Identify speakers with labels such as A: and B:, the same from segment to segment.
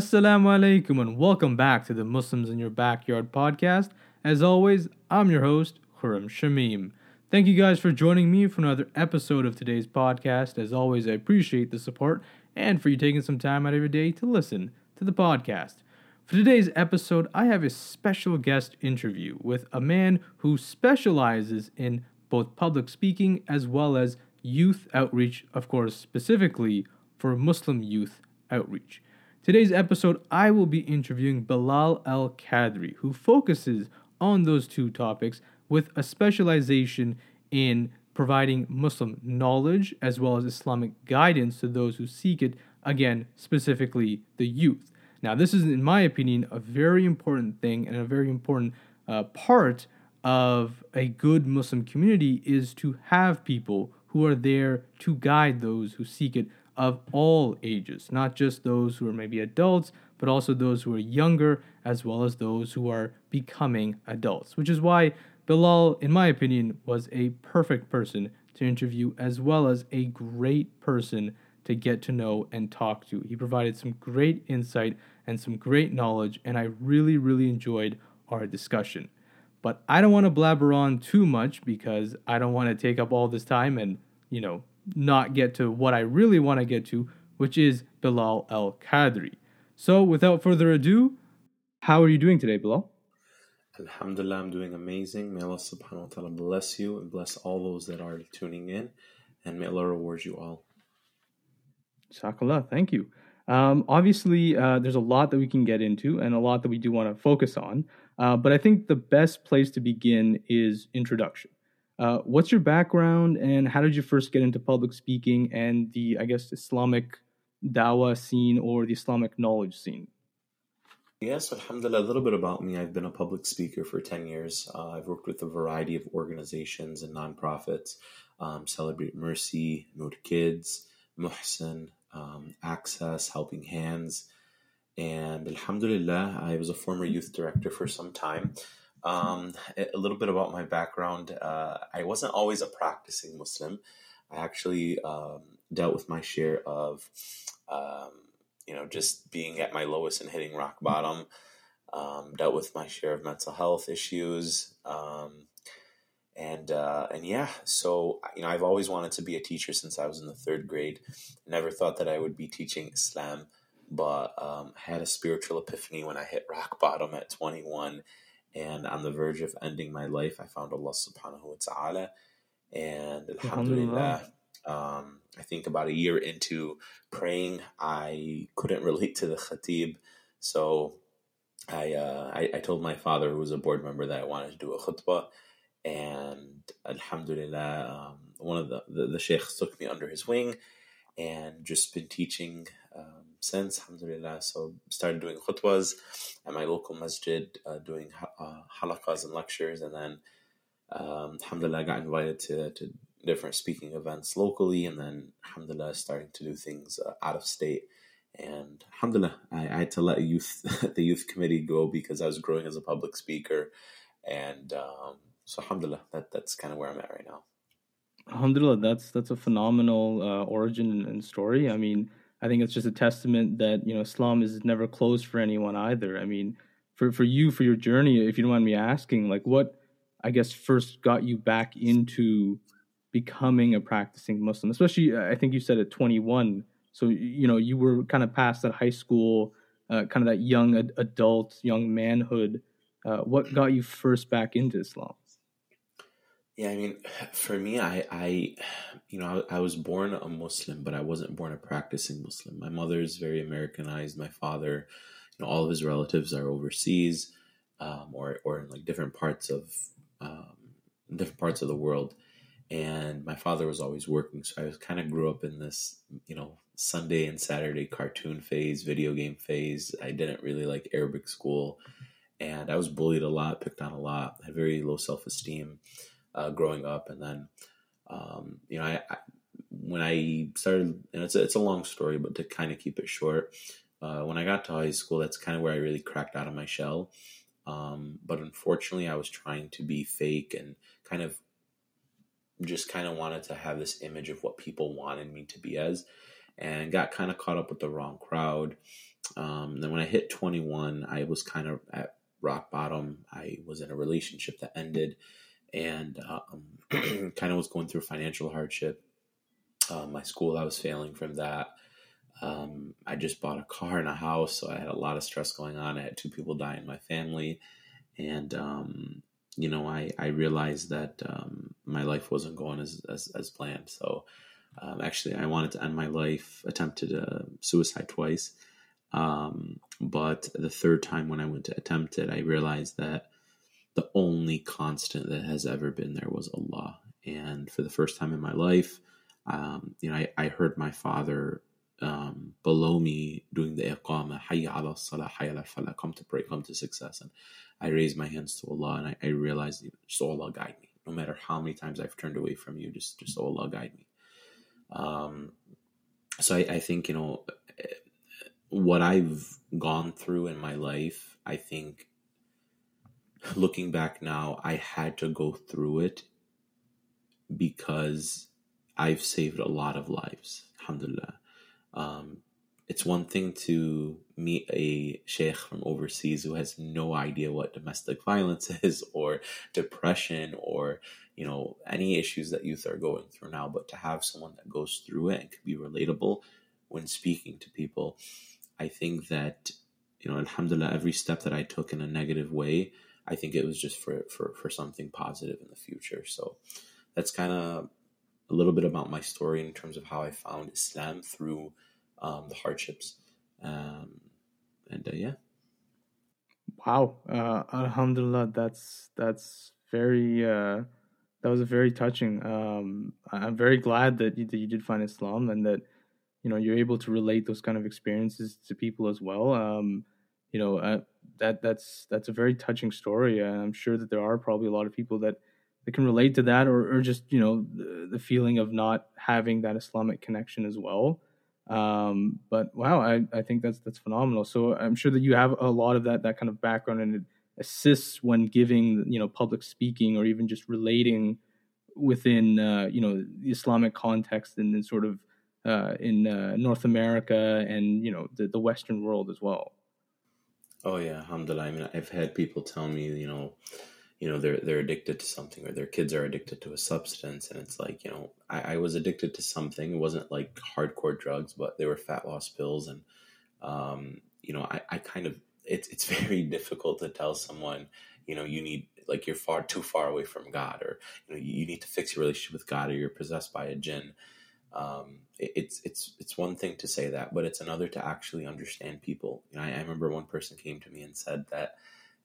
A: Assalamu alaikum and welcome back to the Muslims in Your Backyard podcast. As always, I'm your host, Khurram Shamim. Thank you guys for joining me for another episode of today's podcast. As always, I appreciate the support and for you taking some time out of your day to listen to the podcast. For today's episode, I have a special guest interview with a man who specializes in both public speaking as well as youth outreach, of course, specifically for Muslim youth outreach. Today's episode, I will be interviewing Belal Elkadri, who focuses on those two topics with a specialization in providing Muslim knowledge as well as Islamic guidance to those who seek it, again, specifically the youth. Now, this is, in my opinion, a very important thing and a very important uh, part of a good Muslim community is to have people who are there to guide those who seek it of all ages, not just those who are maybe adults, but also those who are younger, as well as those who are becoming adults. Which is why Belal, in my opinion, was a perfect person to interview, as well as a great person to get to know and talk to. He provided some great insight and some great knowledge, and I really, really enjoyed our discussion. But I don't want to blabber on too much because I don't want to take up all this time and, you know, not get to what I really want to get to, which is Belal Elkadri. So, without further ado, how are you doing today, Bilal?
B: Alhamdulillah, I'm doing amazing. May Allah subhanahu wa ta'ala bless you and bless all those that are tuning in, and may Allah reward you all.
A: Jazakallah, thank you. Um, obviously, uh, there's a lot that we can get into and a lot that we do want to focus on, uh, but I think the best place to begin is introduction. Uh, what's your background and how did you first get into public speaking and the, I guess, Islamic dawah scene or the Islamic knowledge scene?
B: Yes, alhamdulillah, a little bit about me. I've been a public speaker for 10 years. Uh, I've worked with a variety of organizations and nonprofits um, Celebrate Mercy, Noor Kids, MUHSEN, um, Access, Helping Hands. And alhamdulillah, I was a former youth director for some time. Um, a little bit about my background. Uh, I wasn't always a practicing Muslim. I actually um, dealt with my share of, um, you know, just being at my lowest and hitting rock bottom. Um, dealt with my share of mental health issues, um, and uh, and yeah. So you know, I've always wanted to be a teacher since I was in the third grade. Never thought that I would be teaching Islam, but um, had a spiritual epiphany when I hit rock bottom at 21 and on the verge of ending my life, I found Allah subhanahu wa ta'ala. And alhamdulillah, um, I think about a year into praying, I couldn't relate to the khatib. So I, uh, I, I, told my father, who was a board member, that I wanted to do a khutbah. And alhamdulillah, um, one of the, the, the sheikhs took me under his wing and just been teaching um, since, alhamdulillah. So started doing khutbas at my local masjid, uh, doing uh, halakas and lectures, and then um, alhamdulillah, I got invited to, to different speaking events locally, and then alhamdulillah, starting to do things uh, out of state. And alhamdulillah, I, I, had to let youth the youth committee go because I was growing as a public speaker, and um, so alhamdulillah, that that's kind of where I'm at right now.
A: Alhamdulillah, that's that's a phenomenal uh, origin and story. I mean, I think it's just a testament that you know Islam is never closed for anyone either. I mean, for for you for your journey, if you don't mind me asking, like what I guess first got you back into becoming a practicing Muslim, especially I think you said at 21. So you know you were kind of past that high school, uh, kind of that young ad- adult, young manhood. Uh, what got you first back into Islam?
B: Yeah, I mean, for me, I, I, you know, I, I, was born a Muslim, but I wasn't born a practicing Muslim. My mother is very Americanized. My father, you know, all of his relatives are overseas, um, or or in like different parts of um, different parts of the world. And my father was always working, so I was kind of grew up in this, you know, Sunday and Saturday cartoon phase, video game phase. I didn't really like Arabic school, and I was bullied a lot, picked on a lot, had very low self esteem uh, growing up, and then um, you know I, I, when I started, and it's a, it's a long story, but to kind of keep it short, uh, when I got to high school, that's kind of where I really cracked out of my shell. Um, but unfortunately, I was trying to be fake and kind of just kind of wanted to have this image of what people wanted me to be as. and got kind of caught up with the wrong crowd. Um, then when I hit 21, I was kind of at rock bottom. I was in a relationship that ended and um, kind of was going through financial hardship. Uh, my school, I was failing from that. Um, I just bought a car and a house, so I had a lot of stress going on. I had two people die in my family, and um, you know, I I realized that um, my life wasn't going as as, as planned. So um, actually, I wanted to end my life. Attempted uh, suicide twice, um, but the third time when I went to attempt it, I realized that the only constant that has ever been there was Allah. And for the first time in my life, um, you know, I, I, heard my father um, below me doing the iqamah, hayya ala salah, hayya ala falah, come to pray, come to success. And I raised my hands to Allah and I, I realized, just Allah guide me. No matter how many times I've turned away from you, just, just Allah guide me. Um, so I, I think, you know, what I've gone through in my life, I think looking back now, I had to go through it because I've saved a lot of lives. Alhamdulillah. Um, it's one thing to meet a sheikh from overseas who has no idea what domestic violence is or depression or you know any issues that youth are going through now but to have someone that goes through it and can be relatable when speaking to people i think that you know alhamdulillah every step that i took in a negative way I think it was just for for for something positive in the future. So that's kind of a little bit about my story in terms of how I found Islam through um, the hardships. Um, and uh, yeah.
A: Wow, uh, Alhamdulillah, that's that's very uh, that was very touching. Um, I'm very glad that you, that you did find Islam and that you know you're able to relate those kind of experiences to people as well. Um, you know, uh, that that's that's a very touching story. I'm sure that there are probably a lot of people that that can relate to that, or, or just you know the, the feeling of not having that Islamic connection as well. Um, but wow, I, I think that's that's phenomenal. So I'm sure that you have a lot of that that kind of background, and it assists when giving you know public speaking or even just relating within uh, you know the Islamic context and then sort of uh, in uh, North America and you know the, the Western world as well.
B: Oh yeah, alhamdulillah. I mean, I've had people tell me, you know, you know, they're they're addicted to something, or their kids are addicted to a substance, and it's like, you know, I, I was addicted to something. It wasn't like hardcore drugs, but they were fat loss pills, and um, you know, I, I kind of it's it's very difficult to tell someone, you know, you need like you're far too far away from God, or you know, you need to fix your relationship with God, or you're possessed by a jinn um, it's it's it's one thing to say that, but it's another to actually understand people. You know, I, I, remember one person came to me and said that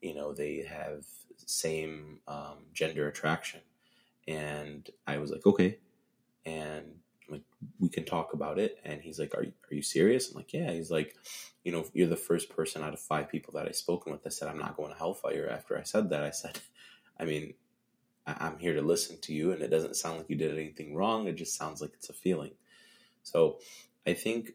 B: you know they have same um, gender attraction, and I was like, okay, and like we can talk about it. And he's like, are you, are you serious? I'm like, yeah. He's like, you know, you're the first person out of five people that I've spoken with. that said, I'm not going to hellfire. After I said that, I said, I mean, I'm here to listen to you, and it doesn't sound like you did anything wrong. It just sounds like it's a feeling. So I think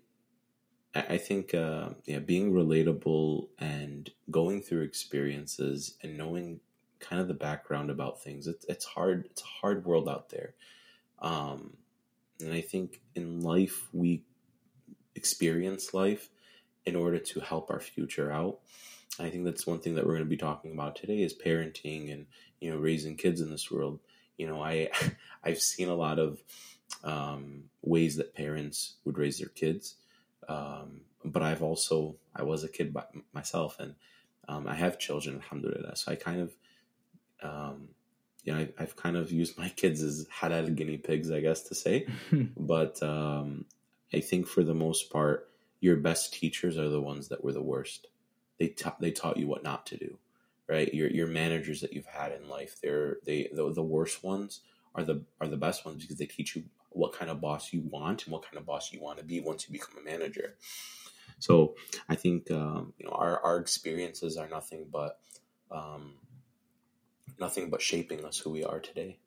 B: I think uh, yeah, being relatable and going through experiences and knowing kind of the background about things. It's it's hard. It's a hard world out there, um, and I think in life we experience life in order to help our future out. I think that's one thing that we're going to be talking about today is parenting and you know raising kids in this world. You know, I I've seen a lot of um, ways that parents would raise their kids, um, but I've also I was a kid by myself, and um, I have children, alhamdulillah. So I kind of um, you know, I, have kind of used my kids as halal guinea pigs, I guess to say. but um, I think for the most part, your best teachers are the ones that were the worst they ta- they taught you what not to do, right? Your your managers that you've had in life, they're they the, the worst ones are the are the best ones because they teach you what kind of boss you want and what kind of boss you want to be once you become a manager. So I think um, you know our our experiences are nothing but um, nothing but shaping us who we are today.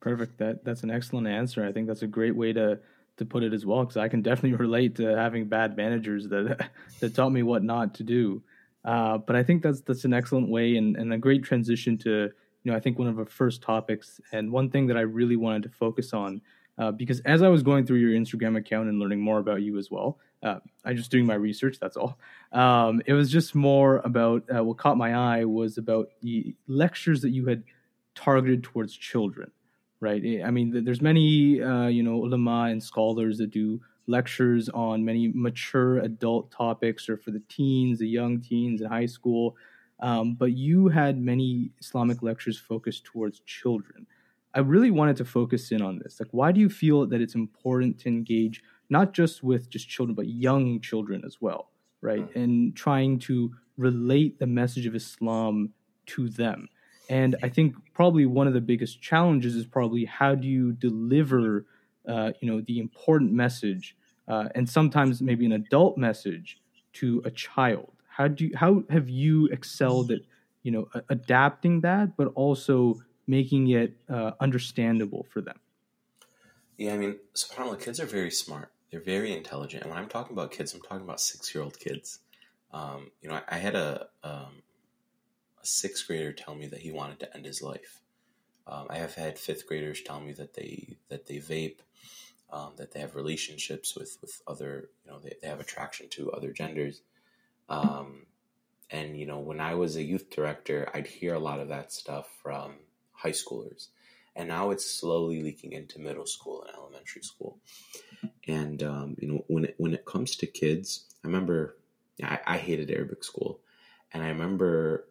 A: Perfect. That that's an excellent answer. I think that's a great way to to put it as well because I can definitely relate to having bad managers that that taught me what not to do. Uh, but I think that's that's an excellent way and, and a great transition to you know I think one of our first topics and one thing that I really wanted to focus on uh, because as I was going through your Instagram account and learning more about you as well, uh, I just doing my research. That's all. Um, it was just more about uh, what caught my eye was about the lectures that you had targeted towards children, right? I mean, there's many uh, you know ulama and scholars that do lectures on many mature adult topics or for the teens, the young teens in high school. Um, but you had many Islamic lectures focused towards children. I really wanted to focus in on this. Like, why do you feel that it's important to engage not just with just children, but young children as well, right? Mm-hmm. And trying to relate the message of Islam to them. And I think probably one of the biggest challenges is probably how do you deliver, uh, you know, the important message, uh, and sometimes maybe an adult message to a child how do you, how have you excelled at you know adapting that, but also making it uh, understandable for them?
B: Yeah, I mean, subhanallah, kids are very smart. They're very intelligent. And when I'm talking about kids, I'm talking about six year old kids. Um, you know, I, I had a, um, a sixth grader tell me that he wanted to end his life. Um, I have had fifth graders tell me that they that they vape, um, that they have relationships with with other, you know, they, they have attraction to other genders. Um, and you know, when I was a youth director, I'd hear a lot of that stuff from high schoolers, and now it's slowly leaking into middle school and elementary school. And um, you know, when it, when it comes to kids, I remember I, I hated Arabic school, and I remember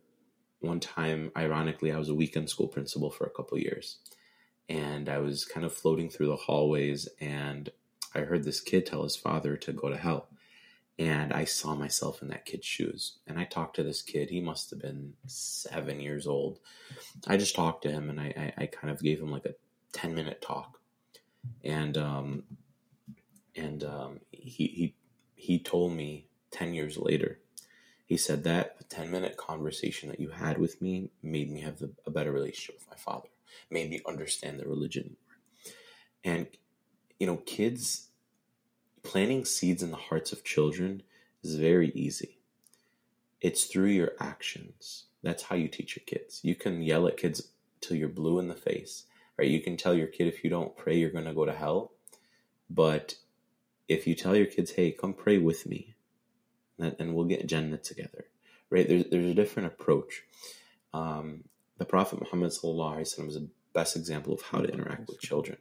B: one time, ironically, I was a weekend school principal for a couple years, and I was kind of floating through the hallways, and I heard this kid tell his father to go to hell and I saw myself in that kid's shoes. And I talked to this kid. He must have been seven years old. I just talked to him and I, I, I kind of gave him like a 10 minute talk. And, um, and, um, he, he, he told me 10 years later, he said that the 10 minute conversation that you had with me made me have the, a better relationship with my father, made me understand the religion. And, you know, kids, planting seeds in the hearts of children is very easy. It's through your actions. That's how you teach your kids. You can yell at kids till you're blue in the face, right? You can tell your kid if you don't pray, you're going to go to hell. But if you tell your kids, hey, come pray with me, and we'll get Jannah together, right? There's, there's a different approach. Um, the Prophet Muhammad is the best example of how to interact with children.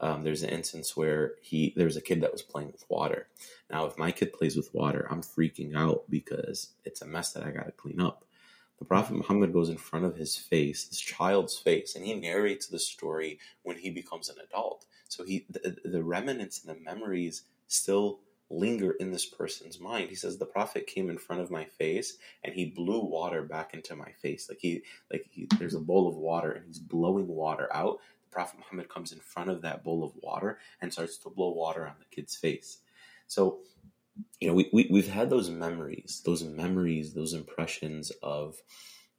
B: Um, there's an instance where he there was a kid that was playing with water. Now, if my kid plays with water, I'm freaking out because it's a mess that I got to clean up. The Prophet Muhammad goes in front of his face, this child's face, and he narrates the story when he becomes an adult. So he the, the remnants and the memories still linger in this person's mind. He says the prophet came in front of my face and he blew water back into my face. Like he like he, there's a bowl of water and he's blowing water out Prophet Muhammad comes in front of that bowl of water and starts to blow water on the kid's face. So, you know, we, we, we've had those memories, those memories, those impressions of,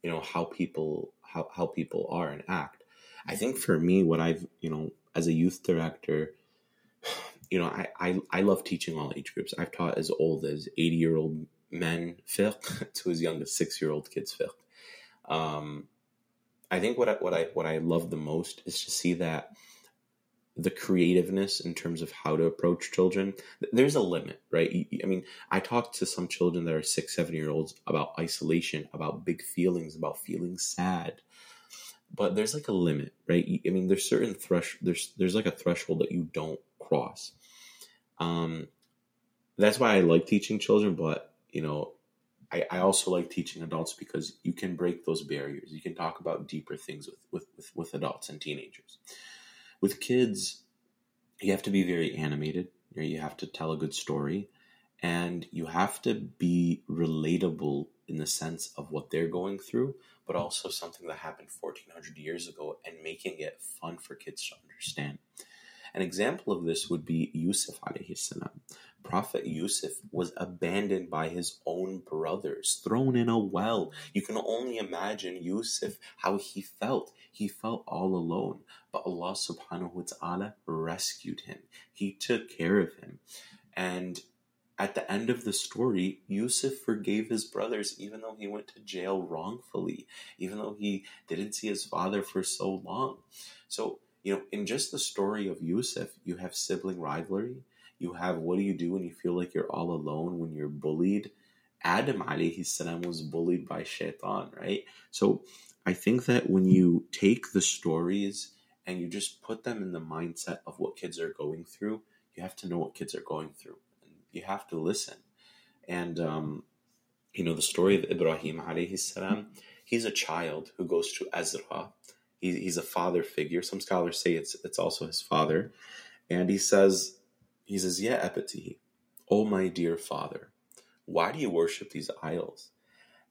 B: you know, how people, how, how people are and act. I think for me, what I've, you know, as a youth director, you know, I, I, I love teaching all age groups. I've taught as old as 80 year old men fiqh to as young as six year old kids fiqh. Um, I think what I, what I what I love the most is to see that the creativeness in terms of how to approach children. There's a limit, right? I mean, I talk to some children that are six, seven year olds about isolation, about big feelings, about feeling sad. But there's like a limit, right? I mean, there's certain thresh there's there's like a threshold that you don't cross. Um, that's why I like teaching children, but you know, I, I also like teaching adults because you can break those barriers. You can talk about deeper things with, with, with, with adults and teenagers. With kids, you have to be very animated. You have to tell a good story, and you have to be relatable in the sense of what they're going through, but also something that happened 1400 years ago and making it fun for kids to understand. An example of this would be Yusuf alayhi salam. Prophet Yusuf was abandoned by his own brothers, thrown in a well. You can only imagine Yusuf, how he felt. He felt all alone. But Allah subhanahu wa ta'ala rescued him. He took care of him. And at the end of the story, Yusuf forgave his brothers even though he went to jail wrongfully, even though he didn't see his father for so long. So you know, in just the story of Yusuf, you have sibling rivalry. You have what do you do when you feel like you're all alone when you're bullied? Adam alayhi salam was bullied by shaitan, right? So I think that when you take the stories and you just put them in the mindset of what kids are going through, you have to know what kids are going through. And you have to listen. And um, you know, the story of Ibrahim alayhi salam, he's a child who goes to Azar. He, he's a father figure. Some scholars say it's it's also his father. And he says, he says, Yeah, Epiti, oh my dear father, why do you worship these idols?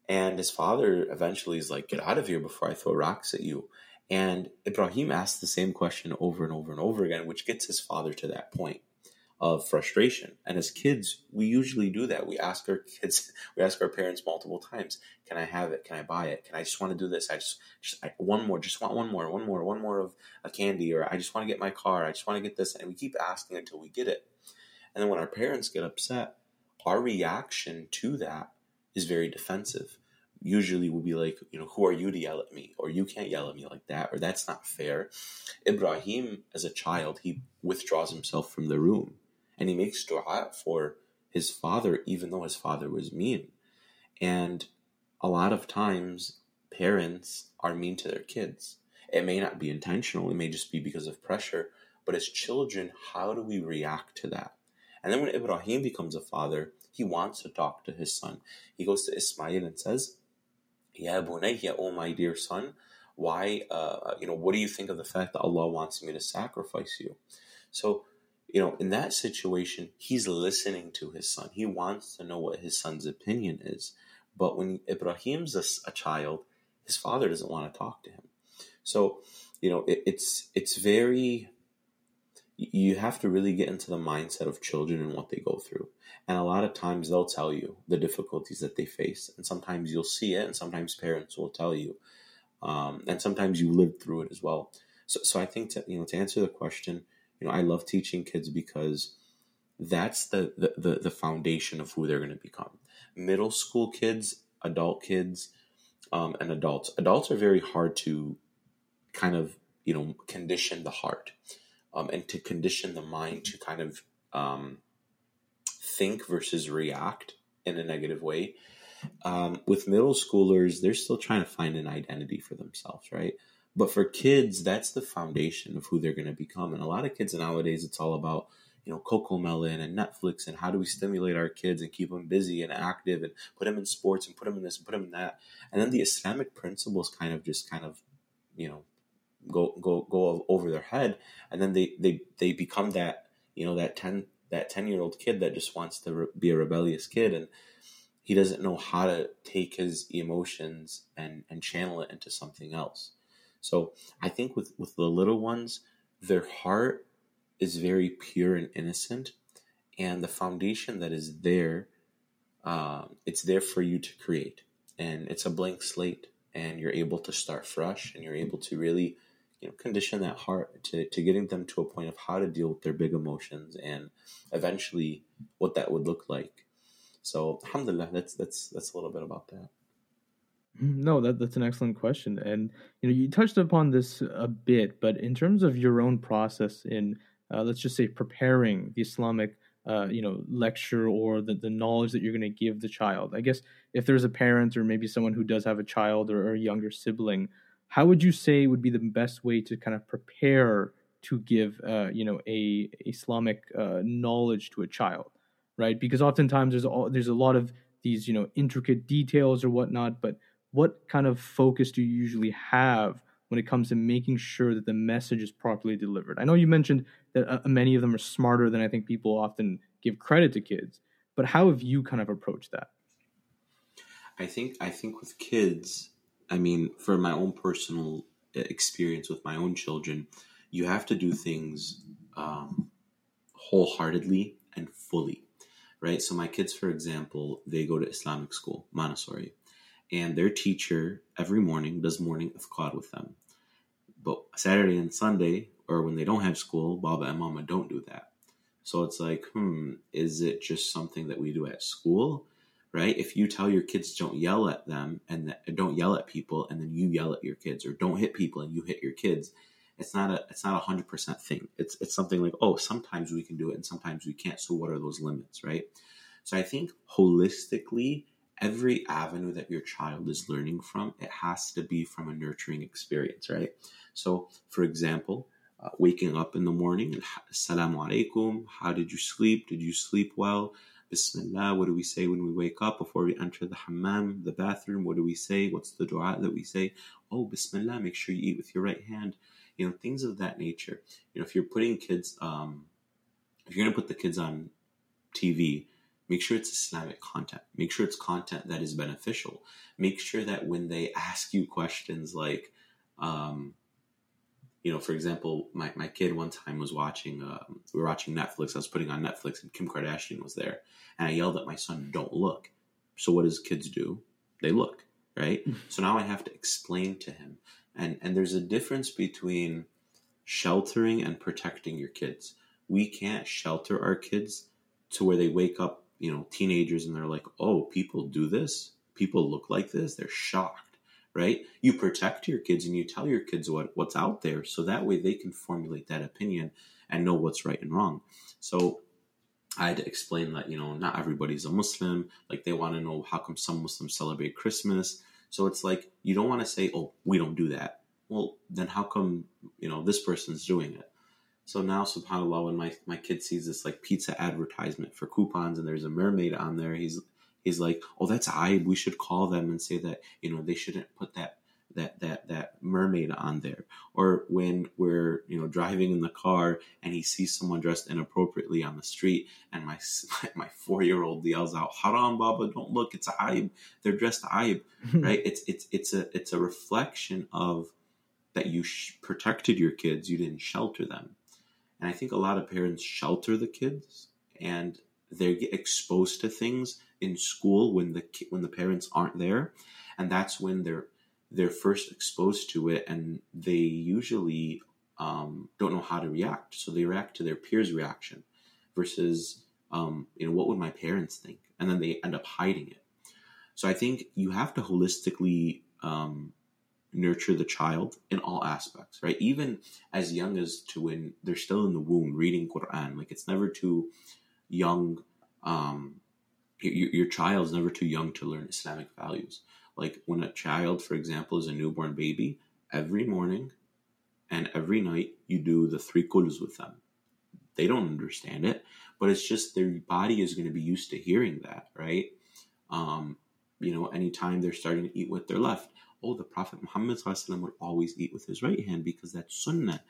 B: And his father eventually is like, Get out of here before I throw rocks at you. And Ibrahim asks the same question over and over and over again, which gets his father to that point of frustration. And as kids, we usually do that. We ask our kids, we ask our parents multiple times, "Can I have it? Can I buy it? Can I just want to do this? I just, just I, one more, just want one more, one more, one more of a candy, or I just want to get my car. I just want to get this." And we keep asking until we get it. And then when our parents get upset, our reaction to that is very defensive. Usually we'll be like, you know, who are you to yell at me? Or you can't yell at me like that, or that's not fair. Ibrahim, as a child, he withdraws himself from the room and he makes dua for his father, even though his father was mean. And a lot of times, parents are mean to their kids. It may not be intentional, it may just be because of pressure. But as children, how do we react to that? And then when Ibrahim becomes a father, he wants to talk to his son. He goes to Ismail and says, Ya bunayya, oh my dear son, why, uh, you know, what do you think of the fact that Allah wants me to sacrifice you? So you know, in that situation, he's listening to his son. He wants to know what his son's opinion is. But when Ibrahim's a, a child, his father doesn't want to talk to him. So, you know, it, it's it's very. You have to really get into the mindset of children and what they go through. And a lot of times they'll tell you the difficulties that they face, and sometimes you'll see it, and sometimes parents will tell you, um, and sometimes you live through it as well. So, so I think to you know to answer the question, know, I love teaching kids because that's the the, the, the foundation of who they're going to become. Middle school kids, adult kids, um, and adults. Adults are very hard to kind of you know condition the heart um, and to condition the mind to kind of um, think versus react in a negative way. Um, with middle schoolers, they're still trying to find an identity for themselves, right? But for kids, that's the foundation of who they're going to become. And a lot of kids nowadays, it's all about, you know, CoComelon and Netflix and how do we stimulate our kids and keep them busy and active and put them in sports and put them in this and put them in that. And then the Islamic principles kind of just kind of, you know, go go go over their head, and then they they they become that you know that ten that ten year old kid that just wants to re- be a rebellious kid and he doesn't know how to take his emotions and and channel it into something else so I think with with the little ones, their heart is very pure and innocent, and the foundation that is there, uh, it's there for you to create, and it's a blank slate, and you're able to start fresh, and you're able to really, you know, condition that heart to to getting them to a point of how to deal with their big emotions, and eventually what that would look like. So, alhamdulillah, that's that's that's a little bit about that.
A: No, that that's an excellent question, and you know you touched upon this a bit, but in terms of your own process in, uh, let's just say, preparing the Islamic, uh, you know, lecture or the the knowledge that you're going to give the child. I guess if there's a parent or maybe someone who does have a child or, or a younger sibling, how would you say would be the best way to kind of prepare to give, uh, you know, a Islamic uh, knowledge to a child, right? Because oftentimes there's all, there's a lot of these, you know, intricate details or whatnot, but what kind of focus do you usually have when it comes to making sure that the message is properly delivered? I know you mentioned that uh, many of them are smarter than I think people often give credit to kids, but how have you kind of approached that?
B: I think I think with kids, I mean, for my own personal uh, experience with my own children, you have to do things um, wholeheartedly and fully, right? So my kids, for example, they go to Islamic school, Montessori, and their teacher every morning does morning ifkar with them. But Saturday and Sunday, or when they don't have school, Baba and Mama don't do that. So it's like, hmm, is it just something that we do at school? Right? If you tell your kids don't yell at them and that, don't yell at people, and then you yell at your kids, or don't hit people and you hit your kids, it's not a it's not a hundred percent thing. It's it's something like oh sometimes we can do it and sometimes we can't. So what are those limits, right? So I think holistically, every avenue that your child is learning from, it has to be from a nurturing experience, right? So for example, uh, waking up in the morning and assalamu alaikum, how did you sleep? Did you sleep well? Bismillah, what do we say when we wake up before we enter the hammam, the bathroom? What do we say? What's the dua that we say? Oh, Bismillah, make sure you eat with your right hand you know things of that nature you know if you're putting kids um if you're going to put the kids on tv make sure it's islamic content. Make sure it's content that is beneficial. Make sure that when they ask you questions like um you know for example my, my kid one time was watching um, we were watching netflix. I was putting on netflix and kim kardashian was there. And i yelled at my son don't look. So what does kids do? They look right? So now i have to explain to him. And and there's a difference between sheltering and protecting your kids. We can't shelter our kids to where they wake up you know teenagers and they're like oh people do this people look like this they're shocked right you protect your kids and you tell your kids what what's out there so that way they can formulate that opinion and know what's right and wrong so I had to explain that you know not everybody's a Muslim. Like they want to know how come some Muslims celebrate Christmas. So it's like you don't want to say, "Oh, we don't do that." Well, then how come you know this person's doing it? So now, Subhanallah, when my my kid sees this like pizza advertisement for coupons and there's a mermaid on there, he's he's like, "Oh, that's I. We should call them and say that you know they shouldn't put that that that that mermaid on there. Or when we're you know driving in the car and he sees someone dressed inappropriately on the street and my my four year old yells out haram baba don't look. It's aib. They're dressed aib. Right? It's it's it's a it's a reflection of that you sh- protected your kids. You didn't shelter them and i think a lot of parents shelter the kids and they get exposed to things in school when the when the parents aren't there and that's when they're they're first exposed to it and they usually um, don't know how to react. So they react to their peers' reaction versus, um, you know, what would my parents think? And then they end up hiding it. So I think you have to holistically um, nurture the child in all aspects, right? Even as young as to when they're still in the womb reading Quran. Like it's never too young. Um, your, your child's never too young to learn Islamic values. Like when a child, for example, is a newborn baby, every morning and every night you do the three kuls with them. They don't understand it, but it's just their body is going to be used to hearing that, right? Um, you know, anytime they're starting to eat with their left, oh, the Prophet Muhammad would always eat with his right hand because that's sunnah.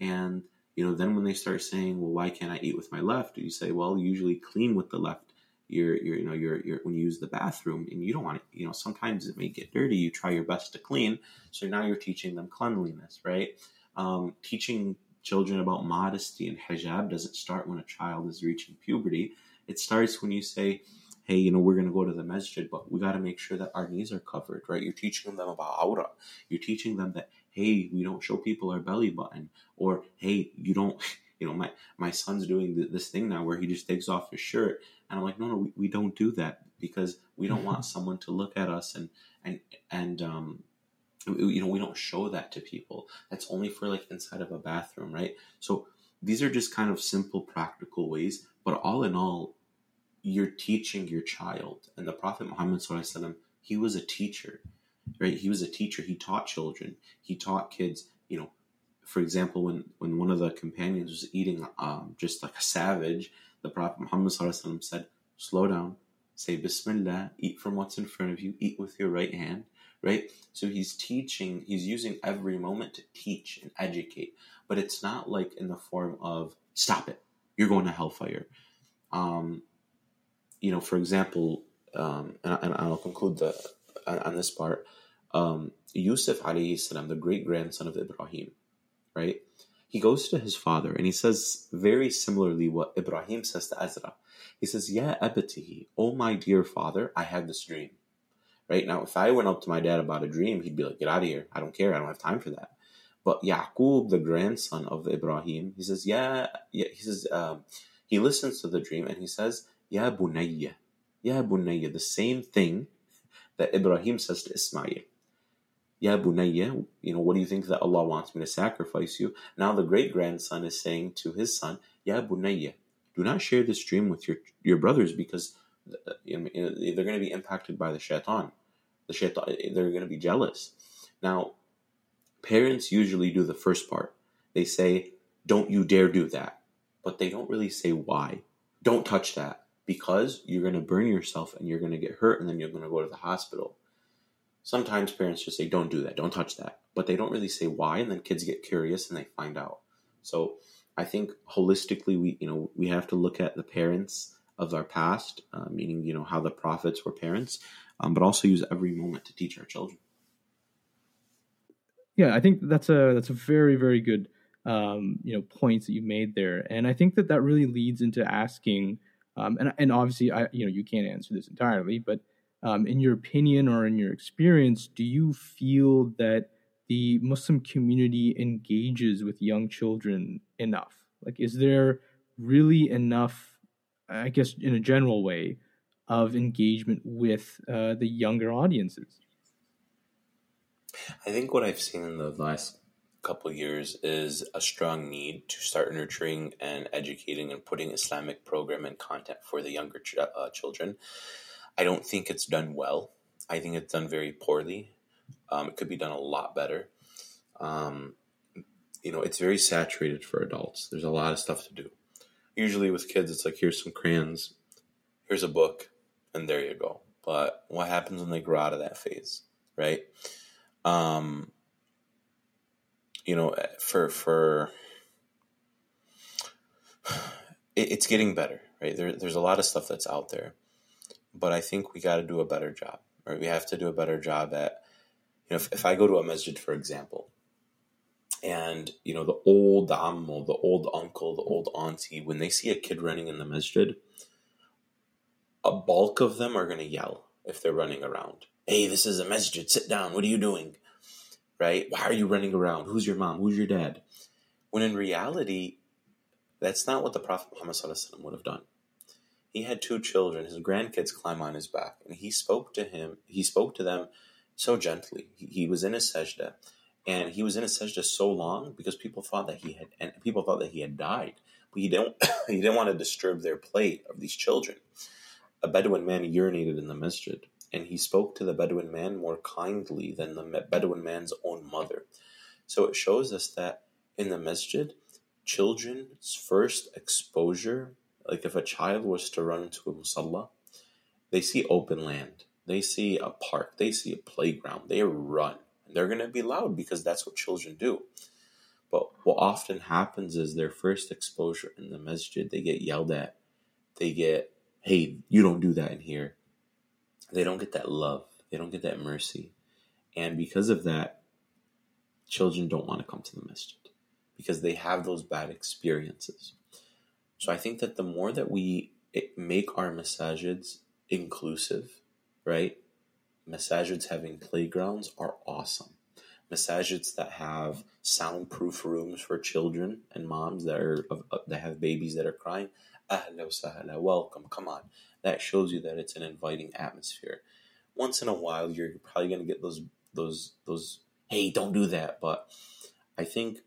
B: And, you know, then when they start saying, well, why can't I eat with my left? You say, well, usually clean with the left you're, you're you know you're, you're when you use the bathroom and you don't want to you know sometimes it may get dirty you try your best to clean so now you're teaching them cleanliness right um, teaching children about modesty and hijab doesn't start when a child is reaching puberty it starts when you say hey you know we're going to go to the masjid but we got to make sure that our knees are covered right you're teaching them about aura you're teaching them that hey we don't show people our belly button or hey you don't you know my my son's doing this thing now where he just takes off his shirt and I'm like, no, no, we, we don't do that because we don't want someone to look at us and and and um, you know, we don't show that to people. That's only for like inside of a bathroom, right? So these are just kind of simple, practical ways. But all in all, you're teaching your child. And the Prophet Muhammad Sallallahu he was a teacher, right? He was a teacher. He taught children. He taught kids. You know, for example, when when one of the companions was eating um, just like a savage, the Prophet Muhammad said, slow down, say Bismillah, eat from what's in front of you, eat with your right hand, right? So he's teaching, he's using every moment to teach and educate, but it's not like in the form of stop it, you're going to hellfire. Um, you know, for example, um, and, and, I'll conclude the on this part. Um, Yusuf alayhi salam, the great grandson of Ibrahim, right? he goes to his father and he says very similarly what Ibrahim says to Azar. He says, Ya abatihi, oh my dear father, I had this dream. Right now, if I went up to my dad about a dream, he'd be like, Get out of here. I don't care. I don't have time for that. But Yaqub, the grandson of Ibrahim, he says, Yeah, yeah he says, um, he listens to the dream and he says, Ya bunayya, Ya bunayya, the same thing that Ibrahim says to Ismail. Ya bunayya, you know, what do you think that Allah wants me to sacrifice you? Now the great grandson is saying to his son, Ya bunayya, do not share this dream with your your brothers because uh, they're going to be impacted by the shaitan. The shaitan, they're going to be jealous. Now, parents usually do the first part. They say, "Don't you dare do that," but they don't really say why. Don't touch that because you're going to burn yourself and you're going to get hurt and then you're going to go to the hospital. Sometimes parents just say, "Don't do that. Don't touch that," but they don't really say why, and then kids get curious and they find out. So I think holistically, we you know we have to look at the parents of our past, uh, meaning you know how the prophets were parents, um, but also use every moment to teach our children.
A: Yeah, I think that's a that's a very very good um, you know points that you made there, and I think that that really leads into asking, um, and and obviously I you know you can't answer this entirely, but um, in your opinion or in your experience, do you feel that the Muslim community engages with young children enough? Like, is there really enough I guess in a general way, of engagement with uh, the younger audiences?
B: I think what I've seen in the last couple years is a strong need to start nurturing and educating and putting Islamic program and content for the younger ch- uh, children. I don't think it's done well. I think it's done very poorly. Um, it could be done a lot better. Um, you know, it's very saturated for adults. There's a lot of stuff to do usually with kids, it's like here's some crayons, here's a book, and there you go. But what happens when they grow out of that phase, right? Um, you know, eh, for for it, it's getting better, right? There, there's a lot of stuff that's out there, but I think we got to do a better job, right? We have to do a better job at, you know, if, if I go to a masjid, for example, and you know the old ammo, the old uncle, the old auntie, when they see a kid running in the masjid, a bulk of them are going to yell if they're running around. Hey, this is a masjid. Sit down. What are you doing? Right? Why are you running around? Who's your mom? Who's your dad? When in reality, that's not what the Prophet Muhammad would have done. He had two children. His grandkids climb on his back, and he spoke to him. He spoke to them so gently. He, he was in his sajda and he was in a sajda so long because people thought that he had and people thought that he had died but he didn't he didn't want to disturb their play of these children a bedouin man urinated in the masjid and he spoke to the bedouin man more kindly than the bedouin man's own mother so it shows us that in the masjid children's first exposure like if a child was to run into a musalla they see open land they see a park they see a playground they run and they're going to be loud because that's what children do. But what often happens is their first exposure in the masjid, they get yelled at. They get, hey, you don't do that in here. They don't get that love. They don't get that mercy. And because of that, children don't want to come to the masjid because they have those bad experiences. So I think that the more that we eh, make our masajids inclusive, right? Masajids having playgrounds are awesome. Masajids that have soundproof rooms for children and moms that are that have babies that are crying, ahla sahla, welcome, come on. That shows you that it's an inviting atmosphere. Once in a while, you're probably going to get those those those hey, don't do that. But I think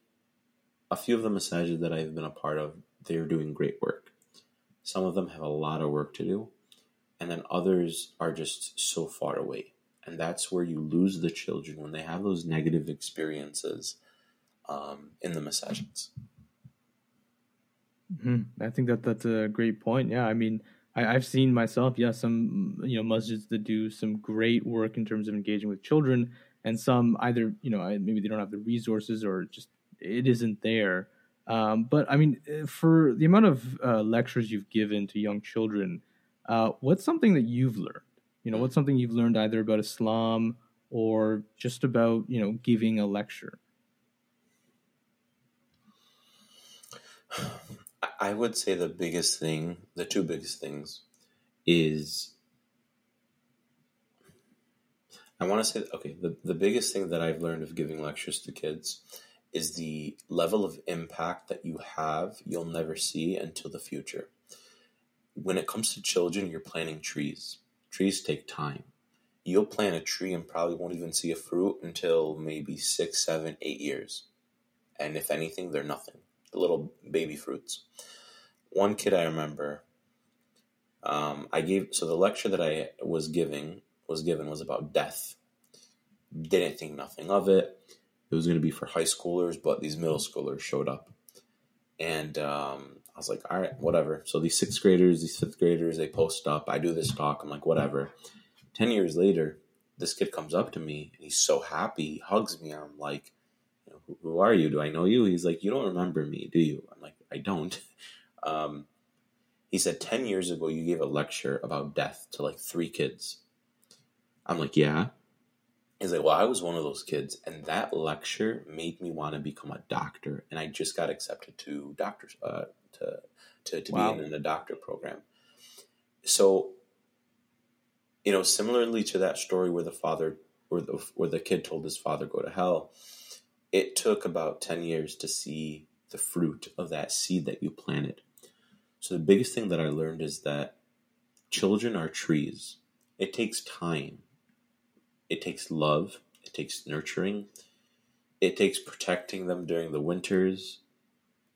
B: a few of the masajids that I've been a part of, they're doing great work. Some of them have a lot of work to do, and then others are just so far away and that's where you lose the children when they have those negative experiences um, in the masajids.
A: Mm-hmm. I think that that's a great point. Yeah, I mean, I, have seen myself, yeah, some you know masjids that do some great work in terms of engaging with children, and some either you know maybe they don't have the resources or just it isn't there. Um, but I mean, eh, for the amount of uh, lectures you've given to young children, uh, what's something that you've learned? You know, what's something you've learned either about Islam or just about you know giving a lecture?
B: I would say the biggest thing, the two biggest things, is I want to say, okay, the, the biggest thing that I've learned of giving lectures to kids is the level of impact that you have, you'll never see until the future. When it comes to children, you're planting trees. Trees take time. you'll plant a tree and probably won't even see a fruit until maybe six, seven, eight years. And if anything, they're nothing. The little baby fruits. One kid I remember, um, I gave so the lecture that I was giving was given was about death. Didn't think nothing of it. It was going to be for high schoolers, but these middle schoolers showed up, and um, I was like, all right, whatever. So these sixth graders, these fifth graders, they post up. I do this talk. I'm like, whatever. Ten years later, this kid comes up to me and he's so happy. He hugs me. I'm like, who, are you? Do I know you? He's like, you don't remember me, do you? I'm like, I don't. Um, he said, 10 years ago, you gave a lecture about death to like three kids. I'm like, yeah. He's like, well, I was one of those kids, and that lecture made me want to become a doctor, and I just got accepted to doctors uh, to to, to wow. be in, in a doctor program. So, you know, similarly to that story where the father, where the where the kid told his father go to hell, it took about ten years to see the fruit of that seed that you planted. So the biggest thing that I learned is that children are trees. It takes time it takes love, it takes nurturing, it takes protecting them during the winters,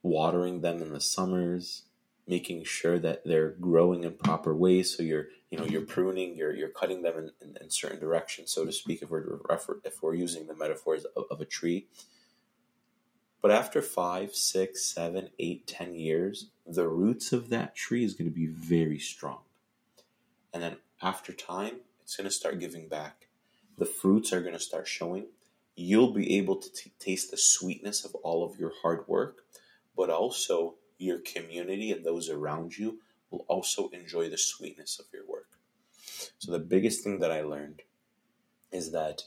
B: watering them in the summers, making sure that they're growing in proper ways. So you're, you know, you're mm-hmm. pruning, you're you're cutting them in, in, in certain directions, so to speak, if we're if we're using the metaphors of, of a tree. But after five, six, seven, eight, ten years, the roots of that tree is going to be very strong. And then after time, it's going to start giving back the fruits are going to start showing. You'll be able to t- taste the sweetness of all of your hard work, but also your community and those around you will also enjoy the sweetness of your work. So, the biggest thing that I learned is that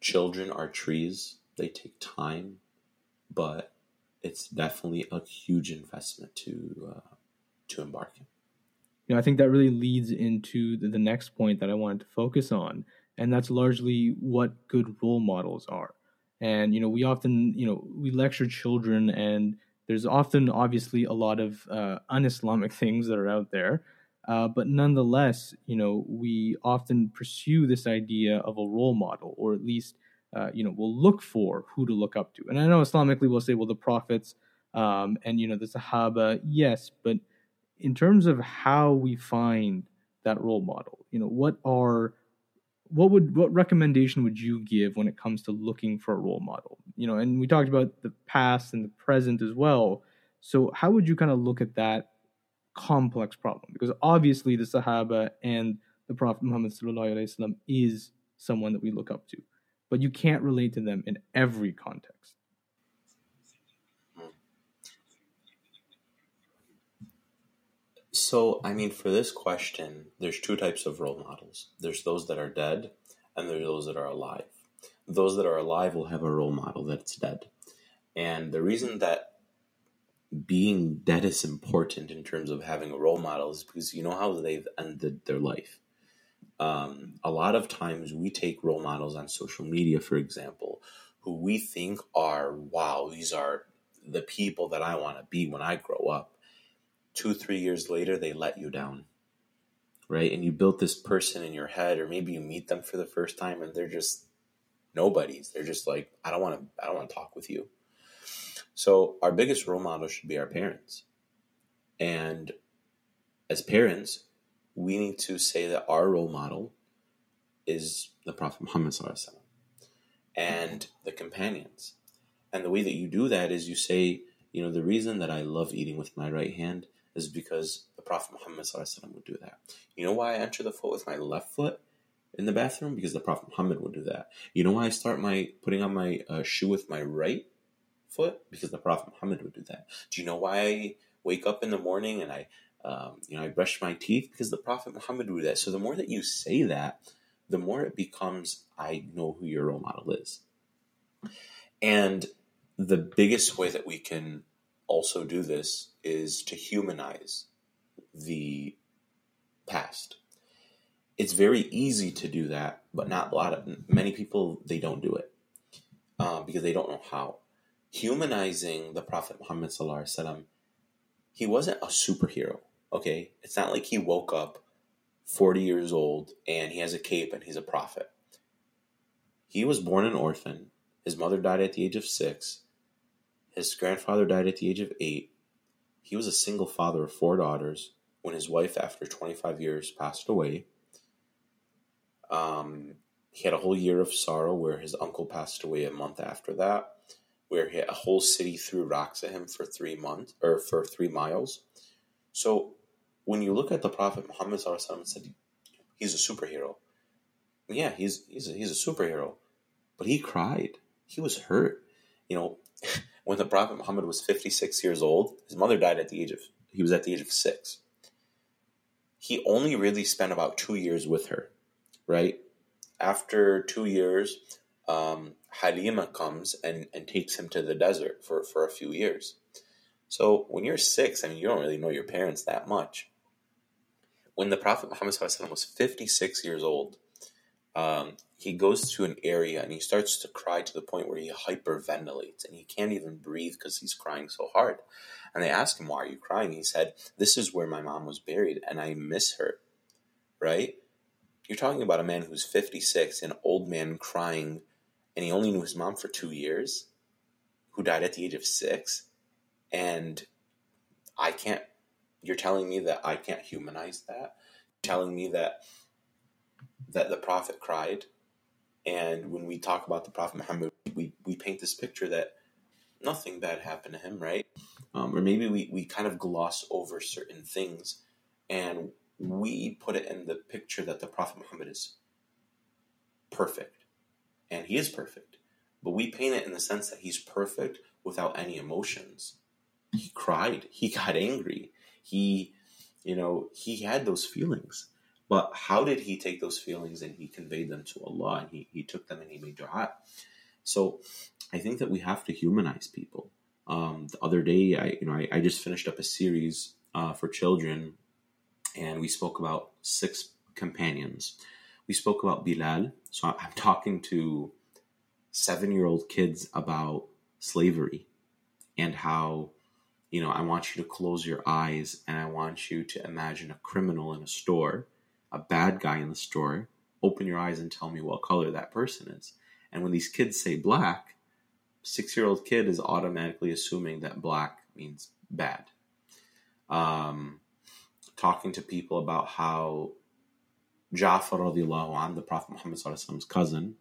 B: children are trees, they take time, but it's definitely a huge investment to uh, to embark in.
A: You know, I think that really leads into the, the next point that I wanted to focus on, and that's largely what good role models are and you know we often you know we lecture children and there's often obviously a lot of uh, un-islamic things that are out there uh, but nonetheless you know we often pursue this idea of a role model or at least uh, you know we'll look for who to look up to. And i know islamically we'll say well the prophets um, and you know the sahaba yes but in terms of how we find that role model you know what are what would what recommendation would you give when it comes to looking for a role model? You know and we talked about the past and the present as well. So how would you kind of look at that complex problem? Because obviously the sahaba and the prophet muhammad is someone that we look up to but you can't relate to them in every context
B: So, I mean, for this question, there's two types of role models. There's those that are dead, and there's those that are alive. Those that are alive will have a role model that's dead. And the reason that being dead is important in terms of having a role model is because you know how they've ended their life. Um, a lot of times we take role models on social media, for example, who we think are, wow, these are the people that I want to be when I grow up two, three years later, they let you down. Right. And you built this person in your head, or maybe you meet them for the first time and they're just nobodies. They're just like, I don't want to, I don't want to talk with you. So our biggest role model should be our parents. And as parents, we need to say that our role model is the Prophet Muhammad and the companions. And the way that you do that is you say, you know, the reason that I love eating with my right hand is because the Prophet Muhammad would do that. You know why I enter the foot with my left foot in the bathroom? Because the Prophet Muhammad would do that. You know why I start my putting on my uh, shoe with my right foot? Because the Prophet Muhammad would do that. Do you know why I wake up in the morning and I, um, you know, I brush my teeth? Because the Prophet Muhammad would do that. So the more that you say that, the more it becomes I know who your role model is. And the biggest way that we can also do this is to humanize the past. It's very easy to do that, but not a lot of many people they don't do it uh, because they don't know how. Humanizing the Prophet Muhammad sallam, he wasn't a superhero. Okay, it's not like he woke up 40 years old, and he has a cape and he's a prophet. He was born an orphan. His mother died at the age of six. His grandfather died at the age of eight. He was a single father of four daughters when his wife, after 25 years, passed away. Um, he had a whole year of sorrow where his uncle passed away a month after that, where a whole city threw rocks at him for three months or for three miles. So when you look at the Prophet Muhammad said he's a superhero. Yeah, he's he's a, he's a superhero, but he cried. He was hurt. You know, when the Prophet Muhammad was 56 years old, his mother died at the age of he was at the age of 6. He only really spent about 2 years with her, right? After 2 years, um, Halima comes and, and takes him to the desert for, for a few years. So when you're six, I mean, you don't really know your parents that much when the Prophet Muhammad was 56 years old, um, he goes to an area and he starts to cry to the point where he hyperventilates and he can't even breathe because he's crying so hard. And they ask him, Why are you crying? He said, This is where my mom was buried and I miss her. Right? You're talking about a man who's 56, an old man crying, and he only knew his mom for two years, who died at the age of six. And I can't you're telling me that I can't humanize that. Telling me that that the prophet cried, and when we talk about the prophet Muhammad, we we paint this picture that nothing bad happened to him, right? Um, or maybe we we kind of gloss over certain things, and we put it in the picture that the prophet Muhammad is perfect, and he is perfect, but we paint it in the sense that he's perfect without any emotions. He cried. He got angry he, you know, he had those feelings. But how did he take those feelings and he conveyed them to Allah and he, he took them and he made dua? So I think that we have to humanize people. Um, the other day, I you know I, I just finished up a series uh, for children, and we spoke about six companions. We spoke about Bilal. So I'm talking to seven year old kids about slavery and how you know, I want you to close your eyes and I want you to imagine a criminal in a store, a bad guy in the store. Open your eyes and tell me what color that person is. And when these kids say black, six year old kid is automatically assuming that black means bad. Um, talking to people about how Ja'far anh, the Prophet Muhammad's cousin,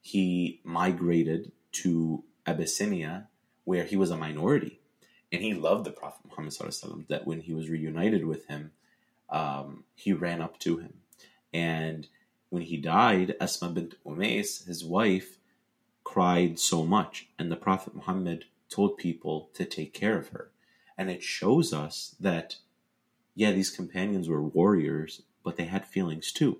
B: he migrated to Abyssinia where he was a minority and he loved the Prophet Muhammad that when he was reunited with him, um, he ran up to him. And when he died, Asma bint Umais, his wife, cried so much. And the Prophet Muhammad told people to take care of her. And it shows us that, yeah, these companions were warriors, but they had feelings too.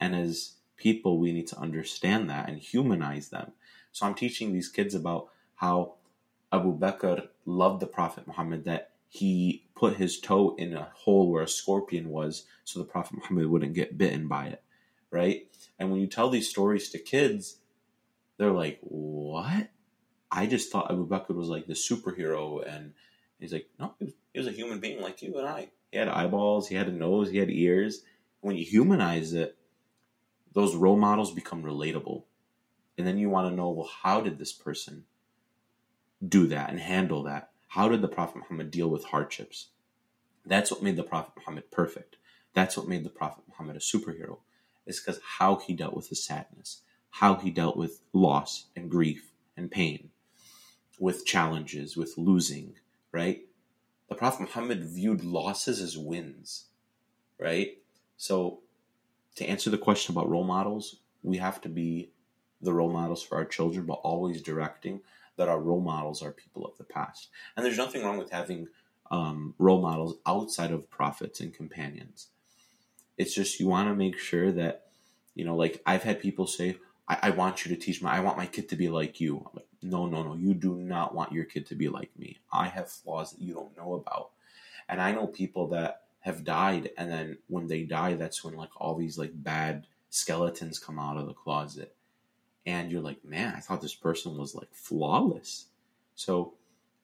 B: And as people, we need to understand that and humanize them. So I'm teaching these kids about how Abu Bakr loved the Prophet Muhammad that he put his toe in a hole where a scorpion was so the Prophet Muhammad wouldn't get bitten by it, right? And when you tell these stories to kids, they're like, what? I just thought Abu Bakr was like the superhero. And he's like, no, he was, he was a human being like you and I. He had eyeballs, he had a nose, he had ears. When you humanize it, those role models become relatable. And then you want to know, well, how did this person do that and handle that? How did the Prophet Muhammad deal with hardships? That's what made the Prophet Muhammad perfect. That's what made the Prophet Muhammad a superhero. Is because how he dealt with his sadness, how he dealt with loss and grief and pain, with challenges, with losing, right? The Prophet Muhammad viewed losses as wins, right? So, to answer the question about role models, we have to be the role models for our children, but always directing that our role models are people of the past. And there's nothing wrong with having um, role models outside of prophets and companions. It's just you want to make sure that, you know, like I've had people say, I, I want you to teach my, I want my kid to be like you. Like, no, no, no, you do not want your kid to be like me. I have flaws that you don't know about. And I know people that have died, and then when they die, that's when like all these like bad skeletons come out of the closet and you're like, man, I thought this person was like flawless. So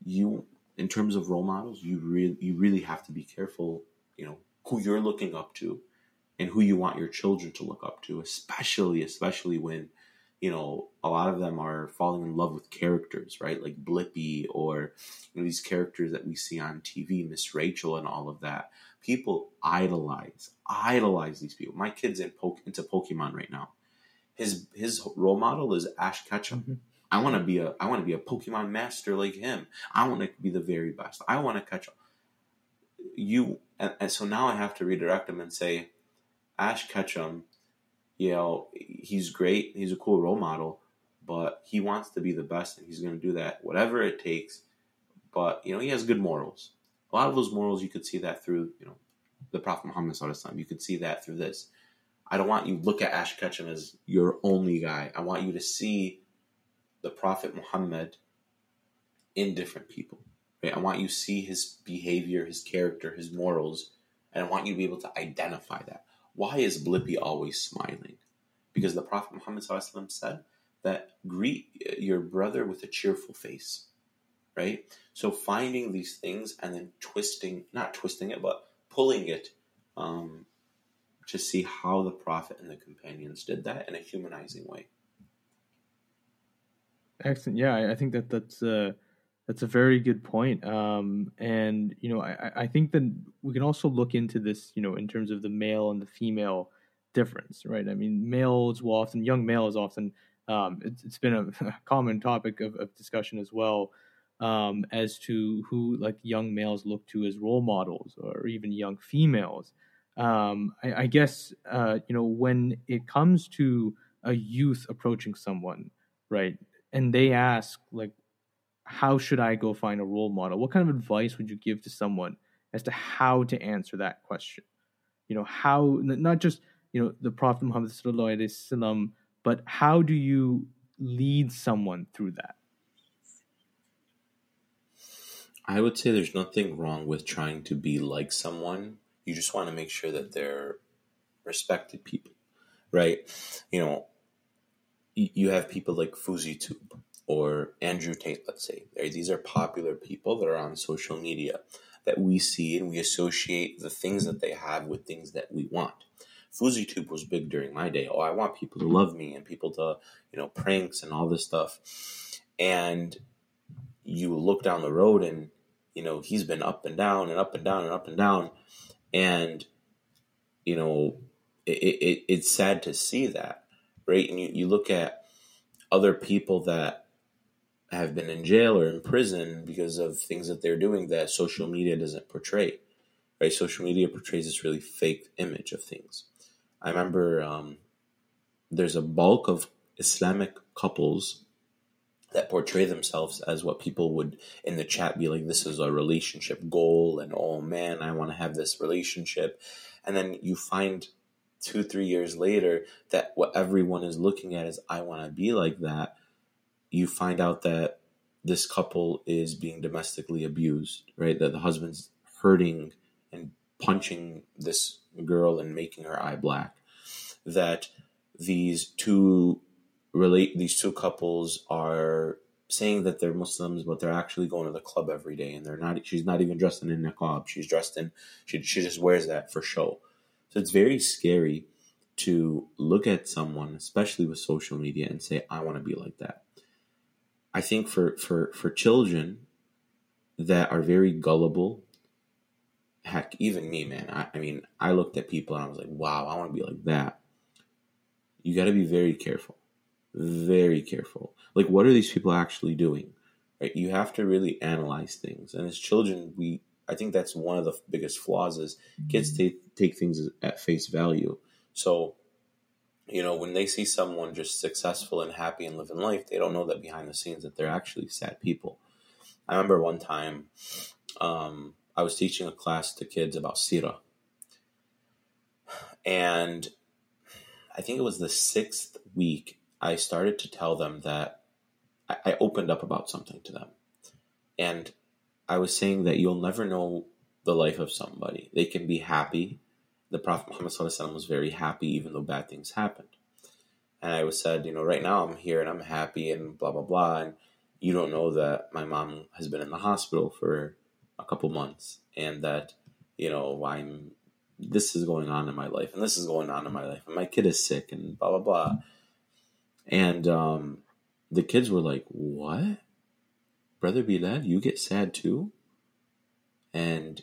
B: you, in terms of role models, you really you really have to be careful, you know, who you're looking up to, and who you want your children to look up to, especially, especially when, you know, a lot of them are falling in love with characters, right? Like Blippi or you know, these characters that we see on TV, Miss Rachel and all of that. People idolize, idolize these people. My kid's in po- into Pokemon right now. His his role model is Ash Ketchum. Mm-hmm. I want to be a I want to be a Pokemon master like him. I want to be the very best. I want to catch you. And, and so now I have to redirect him and say, Ash Ketchum, you know, he's great. He's a cool role model, but he wants to be the best, and he's going to do that whatever it takes. But you know, he has good morals. A lot of those morals you could see that through, you know, the Prophet Muhammad Sallallahu You could see that through this. I don't want you to look at Ash Ketchum as your only guy. I want you to see the Prophet Muhammad in different people. Right? I want you to see his behavior, his character, his morals, and I want you to be able to identify that. Why is Blippi always smiling? Because the Prophet Muhammad said that greet your brother with a cheerful face. Right? So finding these things and then twisting, not twisting it, but pulling it um, to see how the Prophet and the companions did that in a humanizing way.
A: Excellent. Yeah, I, think that that's uh, that's a very good point. Um, and you know, I, I think that we can also look into this, you know, in terms of the male and the female difference, right? I mean, males will often, young males often, um, it's, it's been a, a common topic of, of, discussion as well, um, as to who like young males look to as role models, or even young females. Um, I, I, guess uh, you know when it comes to a youth approaching someone, right? and they ask like how should i go find a role model? What kind of advice would you give to someone as to how to answer that question? You know how not just you know the prophet muhammad sallam, but how do you lead someone through that?
B: I would say there's nothing wrong with trying to be like someone you just want to make sure that they're respected people right you know you have people like FouseyTube or Andrew Tate, let's say. These are popular people that are on social media that we see and we associate the things that they have with things that we want. FouseyTube was big during my day. Oh, I want people to love me and people to, you know, pranks and all this stuff. And you look down the road and, you know, he's been up and down and up and down and up and down. And, you know, it, it, it's sad to see that right? And you, you look at other people that have been in jail or in prison because of things that they're doing that social media doesn't portray, right? Social media portrays this really fake image of things. I remember um, there's a bulk of Islamic couples that portray themselves as what people would in the chat be like this is a relationship goal and oh man i want to have this relationship and then you find two, three years later, that what everyone is looking at is, I want to be like that, you find out that this couple is being domestically abused, right? That the husband's hurting and punching this girl and making her eye black. That these two relate these two couples are saying that they're Muslims, but they're actually going to the club every day, and they're not. She's not even dressed in a niqab. She's dressed in. She she just wears that for show. So it's very scary to look at someone, especially with social media, and say, I want to be like that. I think for, for, for children that are very gullible, heck, even me, man, I, I mean, I looked at people and I was like, wow, I want to be like that. You got to be very careful. Very careful. Like, what are these people actually doing? Right? You have to really analyze things. And as children, we I think that's one of the biggest flaws is kids mm-hmm. take take things at face value. So, you know, when they see someone just successful and happy and living life, they don't know that behind the scenes that they're actually sad people. I remember one time um, I was teaching a class to kids about Sira, and I think it was the sixth week I started to tell them that I, I opened up about something to them, and I was saying that you'll never know the life of somebody. They can be happy. The Prophet Muhammad was very happy even though bad things happened. And I was said, you know, right now I'm here and I'm happy and blah blah blah. And you don't know that my mom has been in the hospital for a couple months and that, you know, I'm this is going on in my life and this is going on in my life and my kid is sick and blah blah blah and um, the kids were like what? Brother bilal you get sad too? And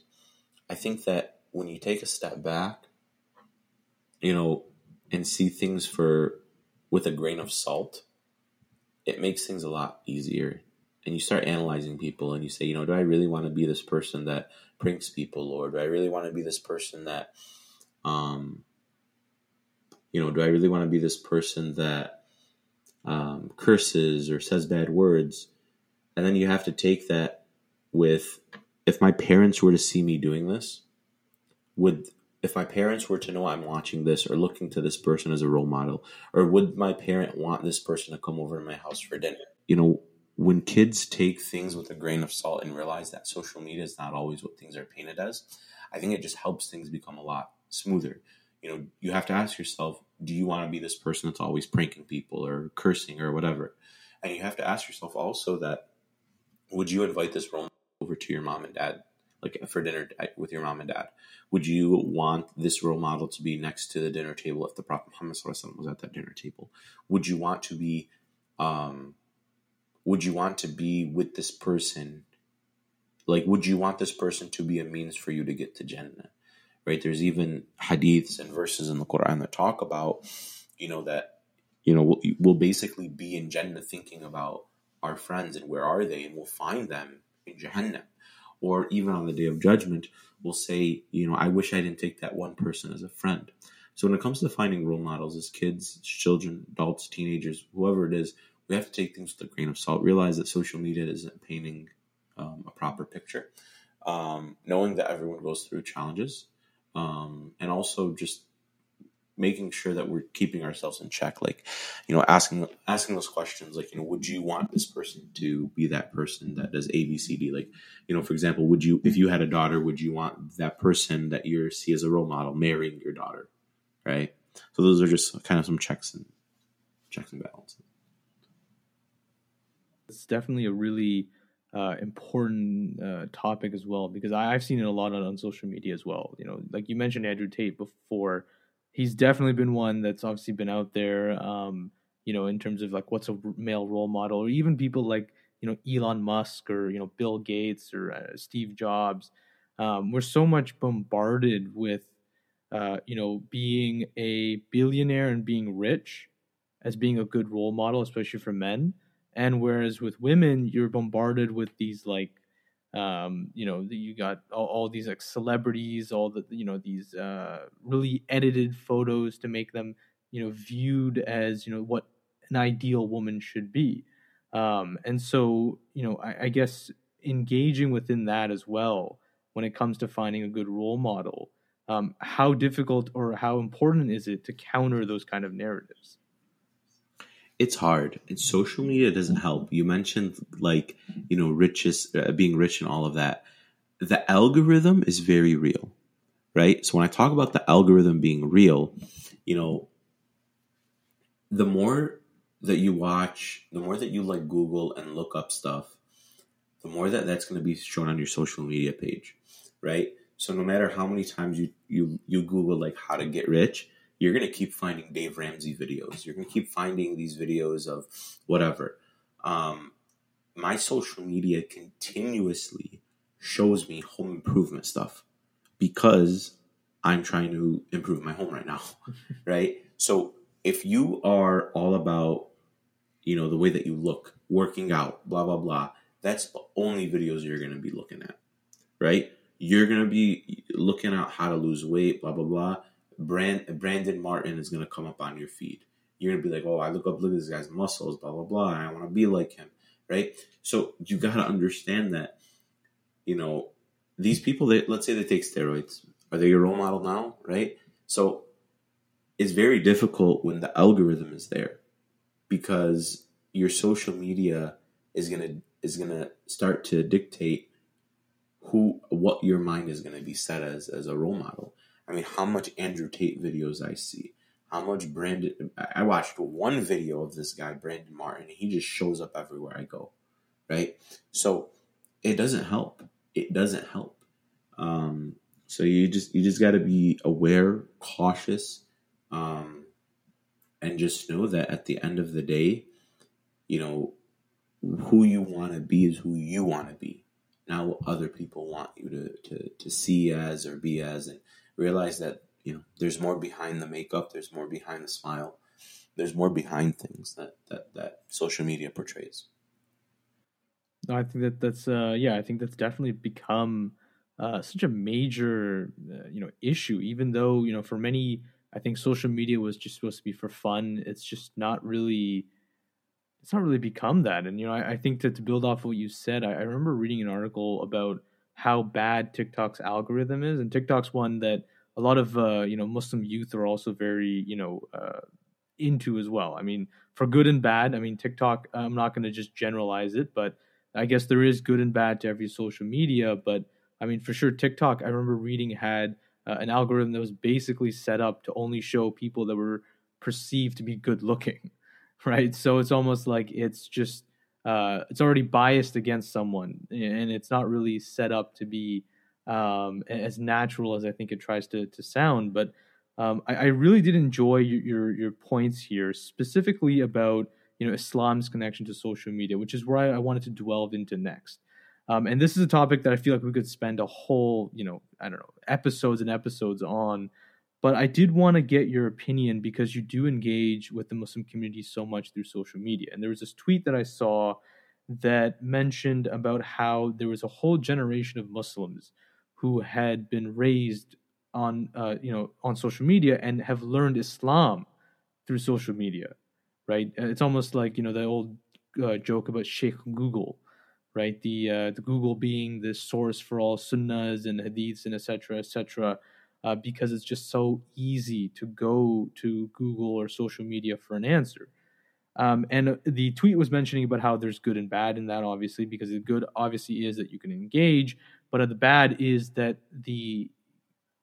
B: i think that when you take a step back you know and see things for with a grain of salt it makes things a lot easier. And you start analyzing people and you say, you know, do I really want to be this person that pranks people, or do I really want to be this person that, um, you know, do I really want to be this person that um, curses or says bad words? And then you have to take that with, if my parents were to see me doing this, would if my parents were to know I'm watching this or looking to this person as a role model, or would my parent want this person to come over to my house for dinner? You know, when kids take things with a grain of salt and realize that social media is not always what things are painted as, I think it just helps things become a lot smoother. You know, you have to ask yourself, do you want to be this person that's always pranking people or cursing or whatever? And you have to ask yourself also that would you invite this role over to your mom and dad, like for dinner with your mom and dad? Would you want this role model to be next to the dinner table if the Prophet Muhammad was at that dinner table? Would you want to be um, would you want to be with this person? Like, would you want this person to be a means for you to get to Jannah? Right? There's even hadiths and verses in the Quran that talk about, you know, that, you know, we'll, we'll basically be in Jannah thinking about our friends and where are they, and we'll find them in Jahannam. Or even on the day of judgment, we'll say, you know, I wish I didn't take that one person as a friend. So when it comes to finding role models as kids, children, adults, teenagers, whoever it is, we have to take things with a grain of salt. Realize that social media isn't painting um, a proper picture. Um, knowing that everyone goes through challenges, um, and also just making sure that we're keeping ourselves in check. Like, you know, asking asking those questions. Like, you know, would you want this person to be that person that does A, B, C, D? Like, you know, for example, would you, if you had a daughter, would you want that person that you see as a role model marrying your daughter? Right. So those are just kind of some checks and checks and balances.
A: It's definitely a really uh, important uh, topic as well because I, have seen it a lot on, on social media as well. You know, like you mentioned Andrew Tate before, he's definitely been one that's obviously been out there. Um, you know, in terms of like what's a male role model, or even people like you know Elon Musk or you know Bill Gates or uh, Steve Jobs. Um, we're so much bombarded with uh, you know being a billionaire and being rich as being a good role model, especially for men and whereas with women you're bombarded with these like um, you know you got all, all, these like celebrities all the you know these uh, really edited photos to make them you know viewed as you know what an ideal woman should be. Um, and so you know I, I guess engaging within that as well when it comes to finding a good role model um, how difficult or how important is it to counter those kind of narratives
B: it's hard. And social media doesn't help. You mentioned like you know riches uh, being rich and all of that. The algorithm is very real right? So when i talk about the algorithm being real you know the more that you watch the more that you like google and look up stuff the more that that's going to be shown on your social media page right? So no matter how many times you you you google like how to get rich you're going to keep finding Dave Ramsey videos. You're going to keep finding these videos of whatever. Um, my social media continuously shows me home improvement stuff because I'm trying to improve my home right now, right? So if you are all about, you know, the way that you look, working out, blah blah blah, that's the only videos you're going to be looking at, right? You're going to be looking at how to lose weight, blah blah blah Brand, Brandon Martin is going to come up on your feed. You're going to be like, oh, I look up, look at this guy's muscles, blah, blah, blah. I want to be like him, right? So you got to understand that, you know, these people that, let's say they take steroids, are they your role model now, right? So it's very difficult when the algorithm is there because your social media is going to is going to start to dictate who what your mind is going to be set as as a role model I mean, how much Andrew Tate videos I see, how much Brandon. I watched one video of this guy, Brandon Martin. He just shows up everywhere I go, right? So it doesn't help. It doesn't help. Um, So you just you just got to be aware, cautious, um, and just know that at the end of the day, you know, who you want to be is who you want to be, not what other people want you to, to to see as or be as, and realize that you know there's more behind the makeup, there's more behind the smile, there's more behind things that that that social media portrays.
A: No, I think that that's uh, yeah, I think that's definitely become uh, such a major uh, you know issue. Even though you know for many, I think social media was just supposed to be for fun. It's just not really. It's not really become that, and you know I, I think that to build off what you said, I, I remember reading an article about how bad TikTok's algorithm is, and TikTok's one that a lot of uh, you know Muslim youth are also very you know uh, into as well. I mean, for good and bad. I mean, TikTok. I'm not going to just generalize it, but I guess there is good and bad to every social media, but I mean, for sure, TikTok, I remember reading had uh, an algorithm that was basically set up to only show people that were perceived to be good looking, right? So it's almost like it's just, uh, it's already biased against someone and it's not really set up to be um, as natural as I think it tries to, to sound. But um, I, I, really did enjoy your, your, your points here, specifically about you know Islam's connection to social media, which is where I, I wanted to delve into next. Um, and this is a topic that I feel like we could spend a whole, you know, I don't know, episodes and episodes on. But I did want to get your opinion because you do engage with the Muslim community so much through social media. And there was this tweet that I saw that mentioned about how there was a whole generation of Muslims who had been raised on, uh, you know, on social media and have learned Islam through social media right? Uh, it's almost like you know the old uh, joke about Sheikh Google, right? The uh, the Google being the source for all sunnahs and hadiths and etc. etc. Uh, because it's just so easy to go to Google or social media for an answer. Um, and the tweet was mentioning about how there's good and bad in that, obviously, because the good obviously is that you can engage, but the bad is that the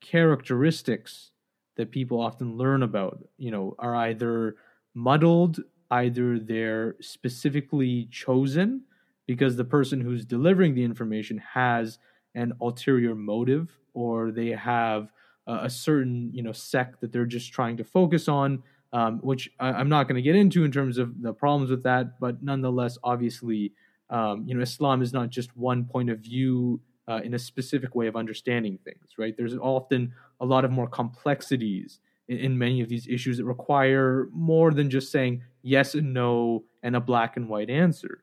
A: characteristics that people often learn about, you know, are either muddled. Either they're specifically chosen because the person who's delivering the information has an ulterior motive, or they have a, a certain you know sect that they're just trying to focus on. Um, which I, am not going to get into in terms of the problems with that, but nonetheless, obviously, um, you know, Islam is not just one point of view uh, in a specific way of understanding things, right? There's often a lot of more complexities in, in many of these issues that require more than just saying yes and no and a black and white answer.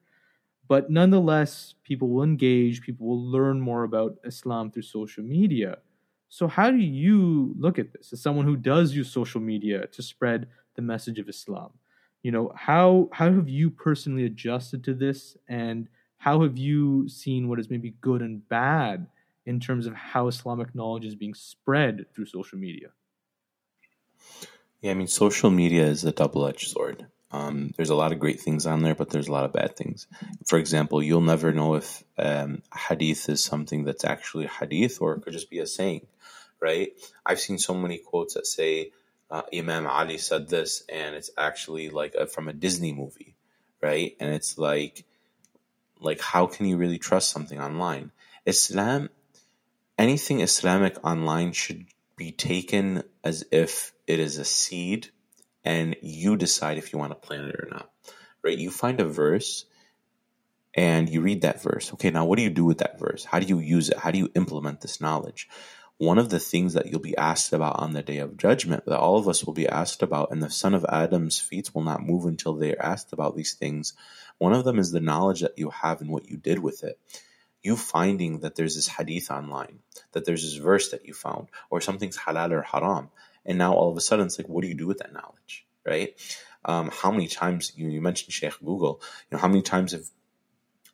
A: But nonetheless, people will engage, people will learn more about Islam through social media. So, how do you look at this as someone who does use social media to spread the message of Islam? You know, how how have you personally adjusted to this, and how have you seen what is maybe good and bad in terms of how Islamic knowledge is being spread through social media?
B: Yeah, I mean, social media is a double edged sword. Um, there's a lot of great things on there, but there's a lot of bad things. For example, you'll never know if um, hadith is something that's actually hadith or it could just be a saying, right? I've seen so many quotes that say uh, Imam Ali said this, and it's actually like a, from a Disney movie, right? And it's like, like how can you really trust something online? Islam, anything Islamic online should be taken as if it is a seed and you decide if you want to plant it or not. Right? You find a verse and you read that verse. Okay, now what do you do with that verse? How do you use it? How do you implement this knowledge? One of the things that you'll be asked about on the day of judgment, that all of us will be asked about, and the son of Adam's feet will not move until they are asked about these things. One of them is the knowledge that you have and what you did with it you finding that there's this hadith online, that there's this verse that you found, or something's halal or haram, and now all of a sudden it's like, what do you do with that knowledge, right? Um, how many times you, you mentioned Sheikh Google? You know, how many times have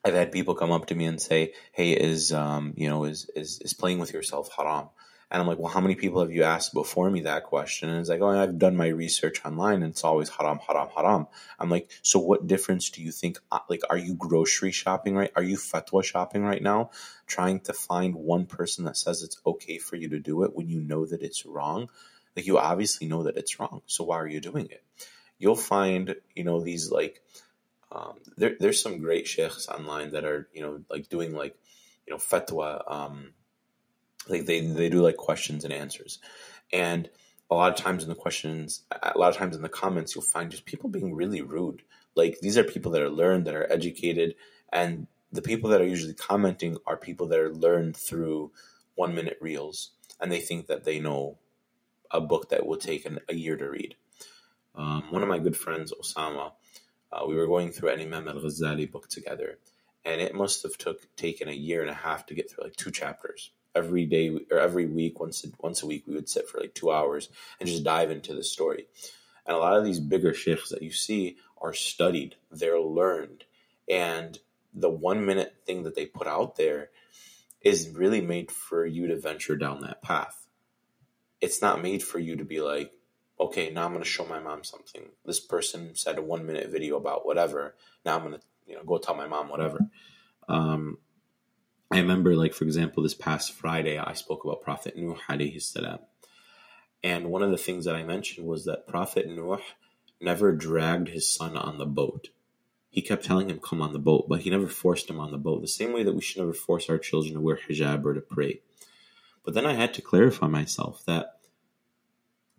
B: I've had people come up to me and say, "Hey, is um, you know, is is is playing with yourself haram?" And I'm like, well, how many people have you asked before me that question? And it's like, oh, I've done my research online and it's always haram, haram, haram. I'm like, so what difference do you think? Uh, like, are you grocery shopping right? Are you fatwa shopping right now? Trying to find one person that says it's okay for you to do it when you know that it's wrong? Like, you obviously know that it's wrong. So why are you doing it? You'll find, you know, these like, um, there, there's some great sheikhs online that are, you know, like doing like, you know, fatwa, um, Like they they do like questions and answers, and a lot of times in the questions, a lot of times in the comments, you'll find just people being really rude. Like these are people that are learned, that are educated, and the people that are usually commenting are people that are learned through one minute reels, and they think that they know a book that will take an, a year to read. Um, one of my good friends, Osama, uh, we were going through an Imam al Ghazali book together, and it must have took taken a year and a half to get through like two chapters every day or every week, once once a week, we would sit for like two hours and just dive into the story. And a lot of these bigger sheikhs that you see are studied, they're learned, and the one minute thing that they put out there is really made for you to venture down that path. It's not made for you to be like, okay, now I'm going to show my mom something. This person said a one minute video about whatever. Now I'm going to, you know, go tell my mom whatever. Um, I remember, like, for example, this past Friday, I spoke about Prophet Nuh alayhi salam. And one of the things that I mentioned was that Prophet Nuh never dragged his son on the boat. He kept telling him, come on the boat, but he never forced him on the boat. The same way that we should never force our children to wear hijab or to pray. But then I had to clarify myself that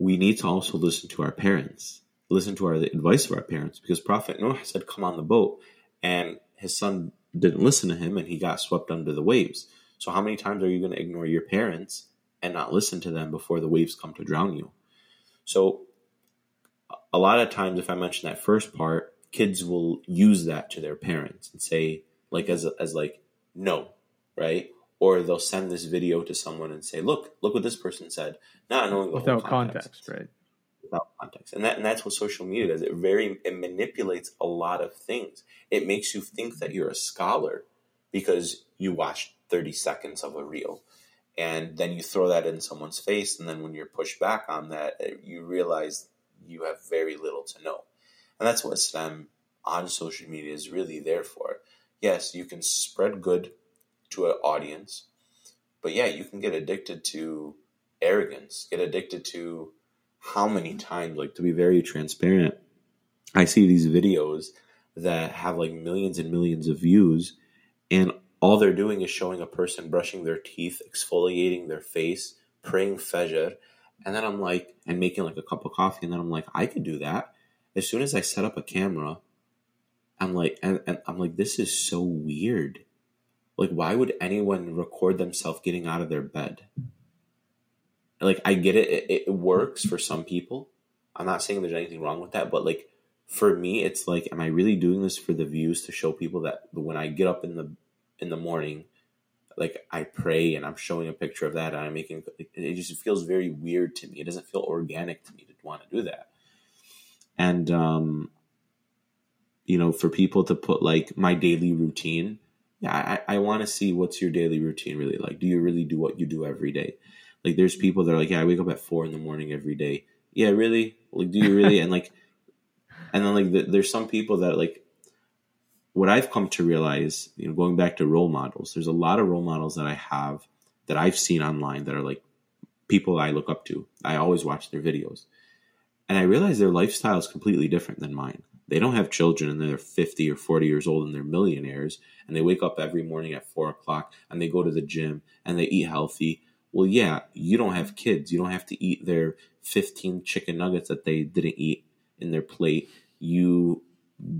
B: we need to also listen to our parents, listen to our, advice of our parents, because Prophet Noah said, come on the boat. And his son didn't listen to him and he got swept under the waves. So, how many times are you going to ignore your parents and not listen to them before the waves come to drown you? So, a lot of times, if I mention that first part, kids will use that to their parents and say, like, as, as like, no, right? Or they'll send this video to someone and say, look, look what this person said, not knowing
A: without context. context, right?
B: without context. And that and that's what social media does. It very it manipulates a lot of things. It makes you think that you're a scholar because you watched 30 seconds of a reel. And then you throw that in someone's face and then when you're pushed back on that, eh, you realize you have very little to know. And that's what Islam on social media is really there for. Yes, you can spread good to an audience, but yeah, you can get addicted to arrogance, get addicted to how many times, like to be very transparent, I see these videos that have like millions and millions of views, and all they're doing is showing a person brushing their teeth, exfoliating their face, praying Fajr, and then I'm like, and making like a cup of coffee, and then I'm like, I could do that. As soon as I set up a camera, I'm like, and, and I'm like, this is so weird. Like, why would anyone record themselves getting out of their bed? like I get it, it, it works for some people. I'm not saying there's anything wrong with that, but like for me, it's like, am I really doing this for the views to show people that when I get up in the in the morning, like I pray and I'm showing a picture of that and I'm making it just feels very weird to me. It doesn't feel organic to me to want to do that. And um, you know, for people to put like my daily routine, I, I want to see what's your daily routine really like. Do you really do what you do every day? Like there's people that are like, yeah, I wake up at four in the morning every day. Yeah, really? Like, do you really? and like, and then like, the, there's some people that like, what I've come to realize, you know, going back to role models, there's a lot of role models that I have that I've seen online that are like people I look up to. I always watch their videos. And I realize their lifestyle is completely different than mine. They don't have children and they're 50 or 40 years old and they're millionaires and they wake up every morning at four o'clock and they go to the gym and they eat healthy well, yeah, you don't have kids. You don't have to eat their 15 chicken nuggets that they didn't eat in their plate. You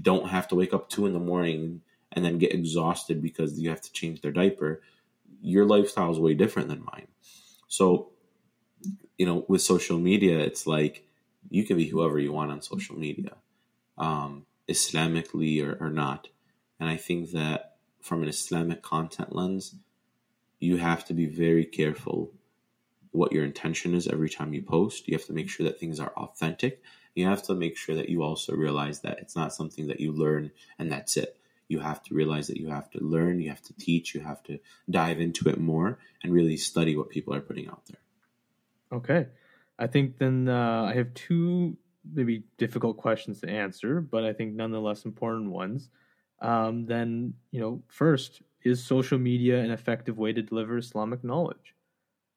B: don't have to wake up two in the morning and then get exhausted because you have to change their diaper. Your lifestyle is way different than mine. So, you know, with social media, it's like you can be whoever you want on social media, um, Islamically or, or not. And I think that from an Islamic content lens, you have to be very careful what your intention is every time you post. You have to make sure that things are authentic. You have to make sure that you also realize that it's not something that you learn and that's it. You have to realize that you have to learn, you have to teach, you have to dive into it more and really study what people are putting out there.
A: Okay. I think then uh, I have two maybe difficult questions to answer, but I think nonetheless important ones. Um, then, you know, first, is social media an effective way to deliver Islamic knowledge?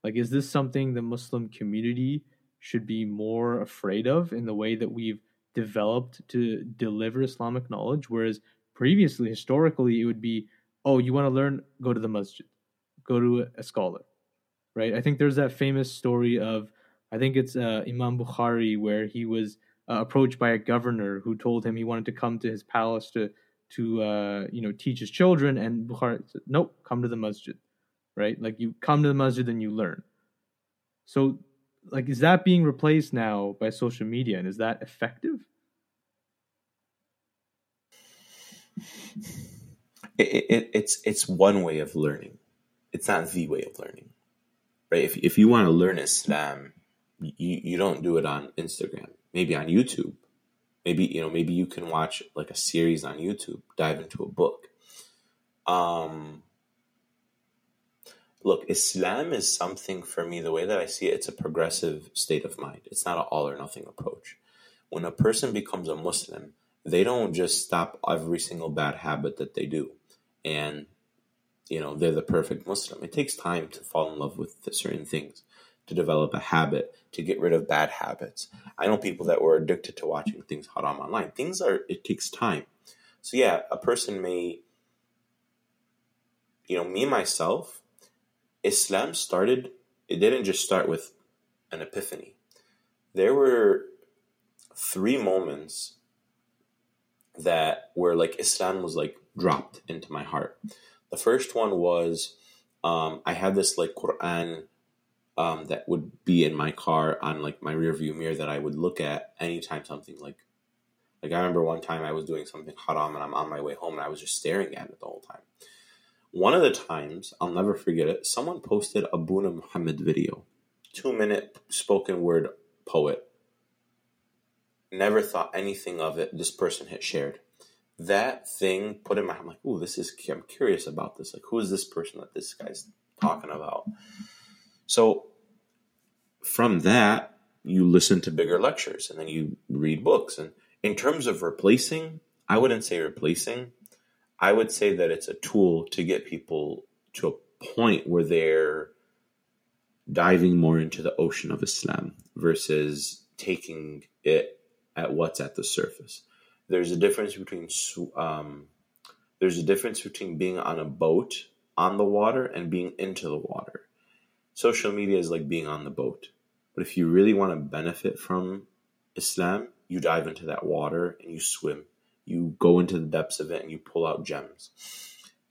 A: Like, is this something the Muslim community should be more afraid of in the way that we've developed to deliver Islamic knowledge? Whereas previously, historically, it would be, oh, you want to learn, go to the masjid, go to a scholar. right? I think there's that famous story of I think it's uh, Imam Bukhari where he was uh, approached by a governor who told him he wanted to come to his palace to to uh, you know teach his children, and Bukhari said, "Nope, come to the masjid." Right? Like you come to the masjid and you learn. So, like, is that being replaced now by social media, and is that effective?
B: It, it, it's it's one way of learning. It's not the way of learning, right? If if you want to learn Islam, you you don't do it on Instagram. Maybe on YouTube. Maybe you know. Maybe you can watch like a series on YouTube. Dive into a book. Um. Look, Islam is something for me. The way that I see it, it's a progressive state of mind. It's not an all or nothing approach. When a person becomes a Muslim, they don't just stop every single bad habit that they do and you know they're the perfect muslim it takes time to fall in love with certain things to develop a habit to get rid of bad habits. I know people that were addicted to watching things haram online things are it takes time. So yeah a person may you know me myself islam started it didn't just start with an epiphany. There were three moments that where like islam was like dropped into my heart. The first one was um, I had this like Quran um, that would be in my car on like my rear view mirror that I would look at anytime something like like I remember one time I was doing something haram and I'm on my way home and I was just staring at it the whole time. One of the times, I'll never forget it, someone posted a Buna Muhammad video, two minute spoken word poet. Never thought anything of it. This person had shared that thing put in my I'm like, oh, this is I'm curious about this. Like, who is this person that this guy's talking about? So from that, you listen to bigger lectures and then you read books. And in terms of replacing, I wouldn't say replacing. I would say that it's a tool to get people to a point where they're diving more into the ocean of Islam versus taking it at what's at the surface there's a difference between um, there's a difference between being on a boat on the water and being into the water. Social media is like being on the boat. But if you really want to benefit from Islam, you dive into that water and you swim. You go into the depths of it and you pull out gems.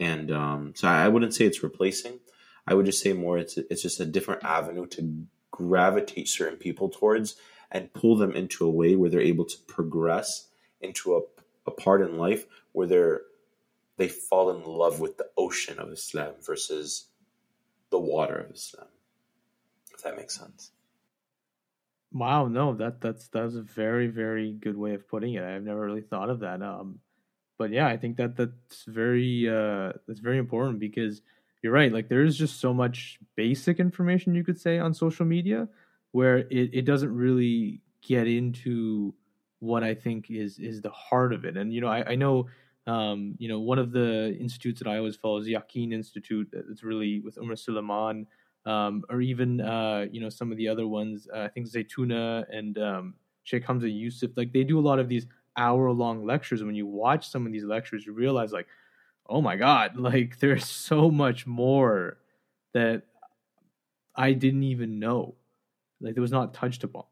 B: And um, so I wouldn't say it's replacing. I would just say more it's it's just a different avenue to gravitate certain people towards and pull them into a way where they're able to progress into a, a part in life where they're they fall in love with the ocean of Islam versus the water of Islam. If that makes sense.
A: Wow, no, that that's that's a very very good way of putting it. I've never really thought of that. Um, but yeah, I think that that's very uh, that's very important because you're right. Like there is just so much basic information you could say on social media where it, it doesn't really get into what I think is is the heart of it. And you know, I, I know um, you know one of the institutes that I always follow is Yaqeen Institute. It's really with Umar Suleiman, um, or even uh, you know some of the other ones. Uh, I think Zaytuna and um, Sheikh Hamza Yusuf. Like they do a lot of these hour long lectures. And when you watch some of these lectures, you realize like, oh my god, like there's so much more that I didn't even know. Like it was not touched upon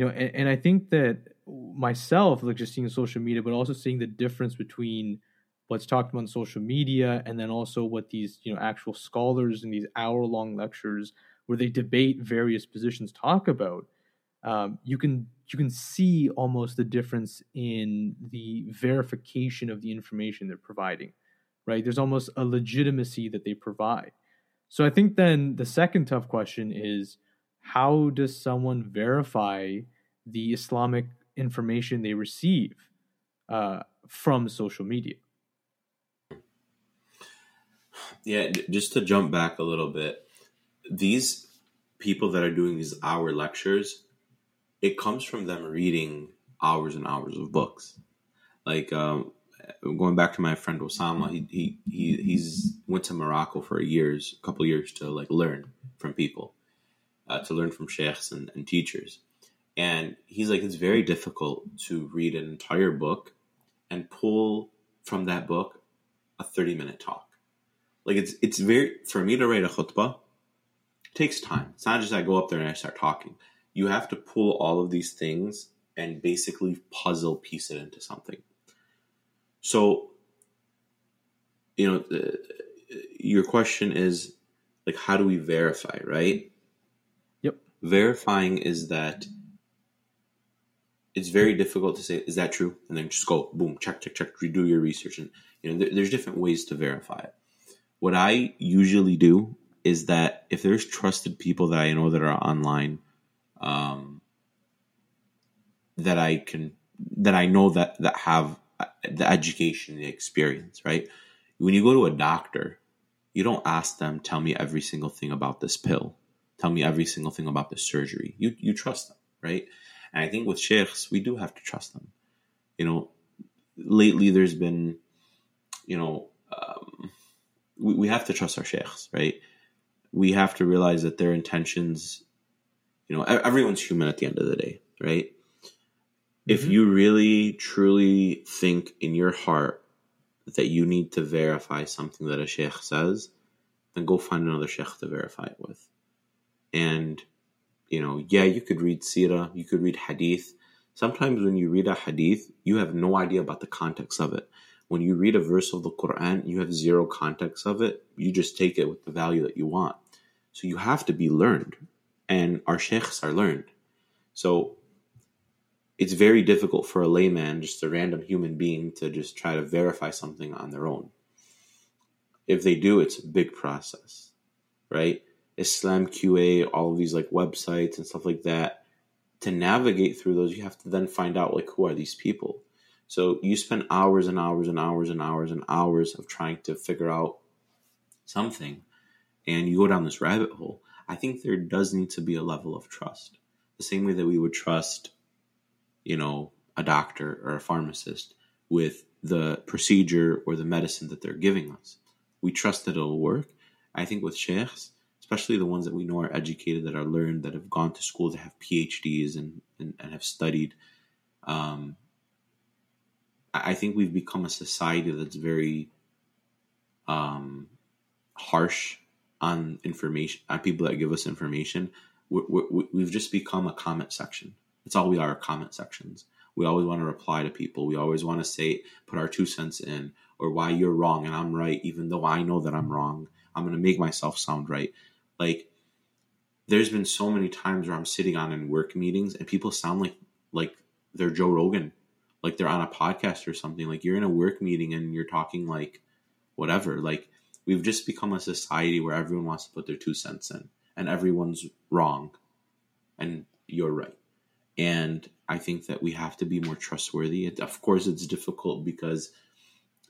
A: you know and, and i think that myself like just seeing social media but also seeing the difference between what's talked about on social media and then also what these you know actual scholars in these hour long lectures where they debate various positions talk about um, you can you can see almost the difference in the verification of the information they're providing right? There's almost a legitimacy that they provide. So i think then the second tough question is how does someone verify the Islamic information they receive uh, from social media?
B: Yeah, just to jump back a little bit, these people that are doing these hour lectures, it comes from them reading hours and hours of books. Like um, going back to my friend Osama, he he he he's went to Morocco for years, a couple years to like learn from people uh, to learn from sheikhs and, and teachers. And he's like, it's very difficult to read an entire book and pull from that book a 30 minute talk. Like it's it's very for me to write a khutbah takes time. It's not just I go up there and I start talking. You have to pull all of these things and basically puzzle piece it into something. So, you know, uh, your question is like, how do we verify, right? Verifying is that it's very difficult to say, is that true? And then just go, boom, check, check, check, redo your research. And, you know, there, there's different ways to verify it. What I usually do is that if there's trusted people that I know that are online, um, that I can, that I know that, that have the education, the experience, right? When you go to a doctor, you don't ask them, tell me every single thing about this pill. Tell me every single thing about the surgery. You, you trust them, right? And I think with sheikhs, we do have to trust them. You know, lately there's been, you know, um, we, we have to trust our sheikhs, right? We have to realize that their intentions, you know, everyone's human at the end of the day, right? Mm-hmm. If you really truly think in your heart that you need to verify something that a sheikh says, then go find another sheikh to verify it with. And you know, yeah, you could read Sirah, you could read Hadith. Sometimes when you read a Hadith, you have no idea about the context of it. When you read a verse of the Quran, you have zero context of it. You just take it with the value that you want. So you have to be learned. And our sheikhs are learned. So it's very difficult for a layman, just a random human being, to just try to verify something on their own. If they do, it's a big process, right? Islam QA, all of these like websites and stuff like that. To navigate through those, you have to then find out like who are these people. So you spend hours and hours and hours and hours and hours of trying to figure out something, and you go down this rabbit hole. I think there does need to be a level of trust, the same way that we would trust, you know, a doctor or a pharmacist with the procedure or the medicine that they're giving us. We trust that it'll work. I think with sheikhs, especially the ones that we know are educated, that are learned, that have gone to school, that have PhDs and, and, and have studied. Um, I think we've become a society that's very um, harsh on information, on people that give us information. we we've just become a comment section. That's all we are, comment sections. We always want to reply to people. We always want to say, put our two cents in, or why you're wrong and I'm right, even though I know that I'm wrong. I'm going to make myself sound right. Like there's been so many times where I'm sitting on in work meetings and people sound like like they're Joe Rogan, like they're on a podcast or something. Like you're in a work meeting and you're talking like whatever. Like we've just become a society where everyone wants to put their two cents in and everyone's wrong and you're right. And I think that we have to be more trustworthy. It, of course, it's difficult because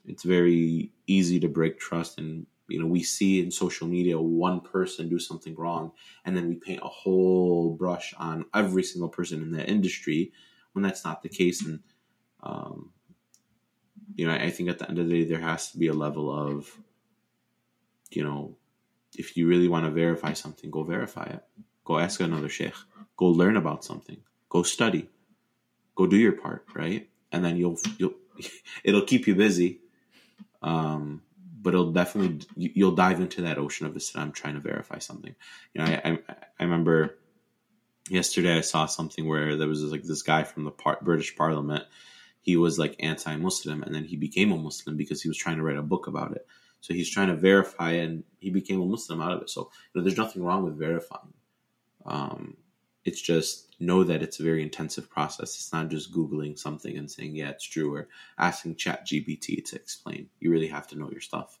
B: it's very easy to break trust and you know we see in social media one person do something wrong and then we paint a whole brush on every single person in the industry when that's not the case. And um, you know I, I think at the end of the day there has to be a level of you know if you really want to verify something go verify it. Go ask another sheikh. Go learn about something. Go study. Go do your part right? And then you'll you'll it'll keep you busy. Um but it'll definitely you'll dive into that ocean of Islam trying to verify something. You know, I I, I remember yesterday I saw something where there was like this guy from the par- British Parliament. He was like anti-Muslim, and then he became a Muslim because he was trying to write a book about it. So he's trying to verify, and he became a Muslim out of it. So you know, there's nothing wrong with verifying. Um, it's just know that it's a very intensive process. It's not just Googling something and saying, yeah, it's true, or asking Chat GPT to explain. You really have to know your stuff.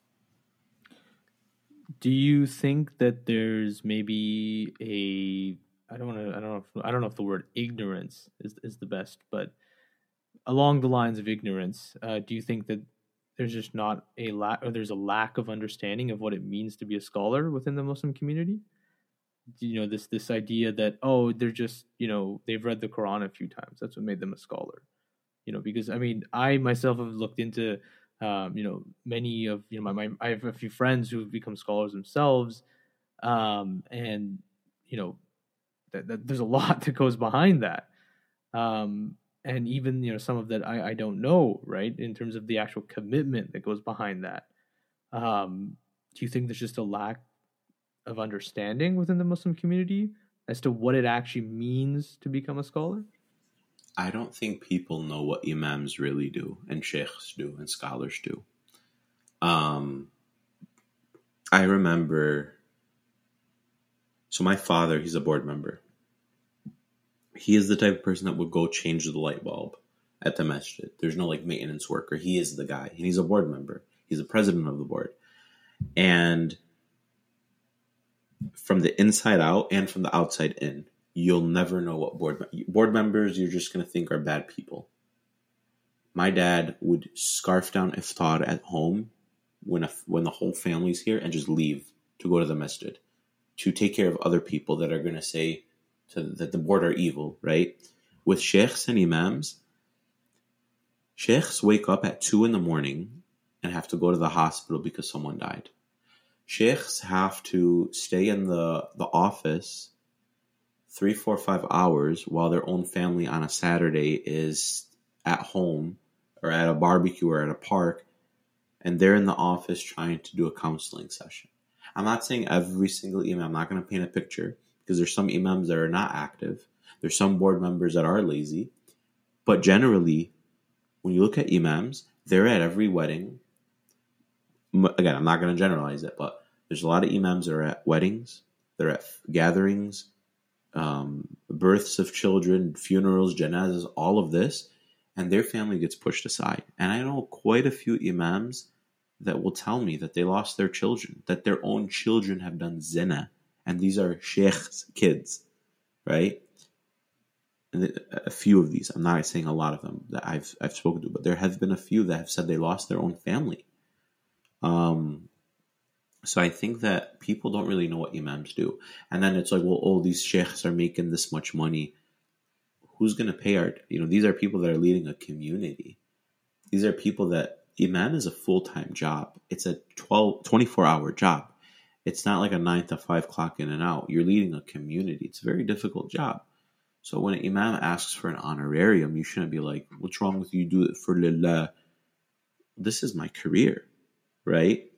A: Do you think that there's maybe a I don't want to I don't know if, I don't know if the word ignorance is is the best, but along the lines of ignorance, uh, do you think that there's just not a lack or there's a lack of understanding of what it means to be a scholar within the Muslim community? You know this this idea that oh they're just you know they've read the Quran a few times. That's what made them a scholar. You know because I mean I myself have looked into um, you know many of you know my, my I have a few friends who've become scholars themselves um, and you know that, that there's a lot that goes behind that. Um, and even you know some of that I, I don't know right in terms of the actual commitment that goes behind that. Um, do you think there's just a lack of understanding within the Muslim community as to what it actually means to become a scholar?
B: I don't think people know what imams really do and sheikhs do and scholars do. Um, I remember. So my father, he's a board member. He is the type of person that would go change the light bulb at the masjid. There's no like maintenance worker. He is the guy. And he's a board member. He's the president of the board. And from the inside out and from the outside in, you'll never know what board board members you're just going to think are bad people. My dad would scarf down iftar at home when a, when the whole family's here and just leave to go to the masjid to take care of other people that are going to say to, that the board are evil, right? With sheikhs and imams, sheikhs wake up at two in the morning and have to go to the hospital because someone died. Sheikhs have to stay in the, the office three, four, five hours while their own family on a Saturday is at home or at a barbecue or at a park and they're in the office trying to do a counseling session. I'm not saying every single imam, I'm not going to paint a picture because there's some imams that are not active. There's some board members that are lazy. But generally, when you look at imams, they're at every wedding. Again, I'm not going to generalize it, but there's a lot of imams that are at weddings, they're at gatherings, um, births of children, funerals, janazas, all of this, and their family gets pushed aside. And I know quite a few imams that will tell me that they lost their children, that their own children have done zina, and these are sheikh's kids, right? And a few of these, I'm not saying a lot of them that I've I've spoken to, but there have been a few that have said they lost their own family. Um, so I think that people don't really know what imams do, and then it's like, well, oh, these sheikhs are making this much money. Who's going to pay our? You know, these are people that are leading a community. These are people that Imam is a full time job. It's a 12, 24 hour job. It's not like a nine to five clock in and out. You're leading a community. It's a very difficult job. So when an imam asks for an honorarium, you shouldn't be like, "What's wrong with you? Do it for lillah." This is my career, right?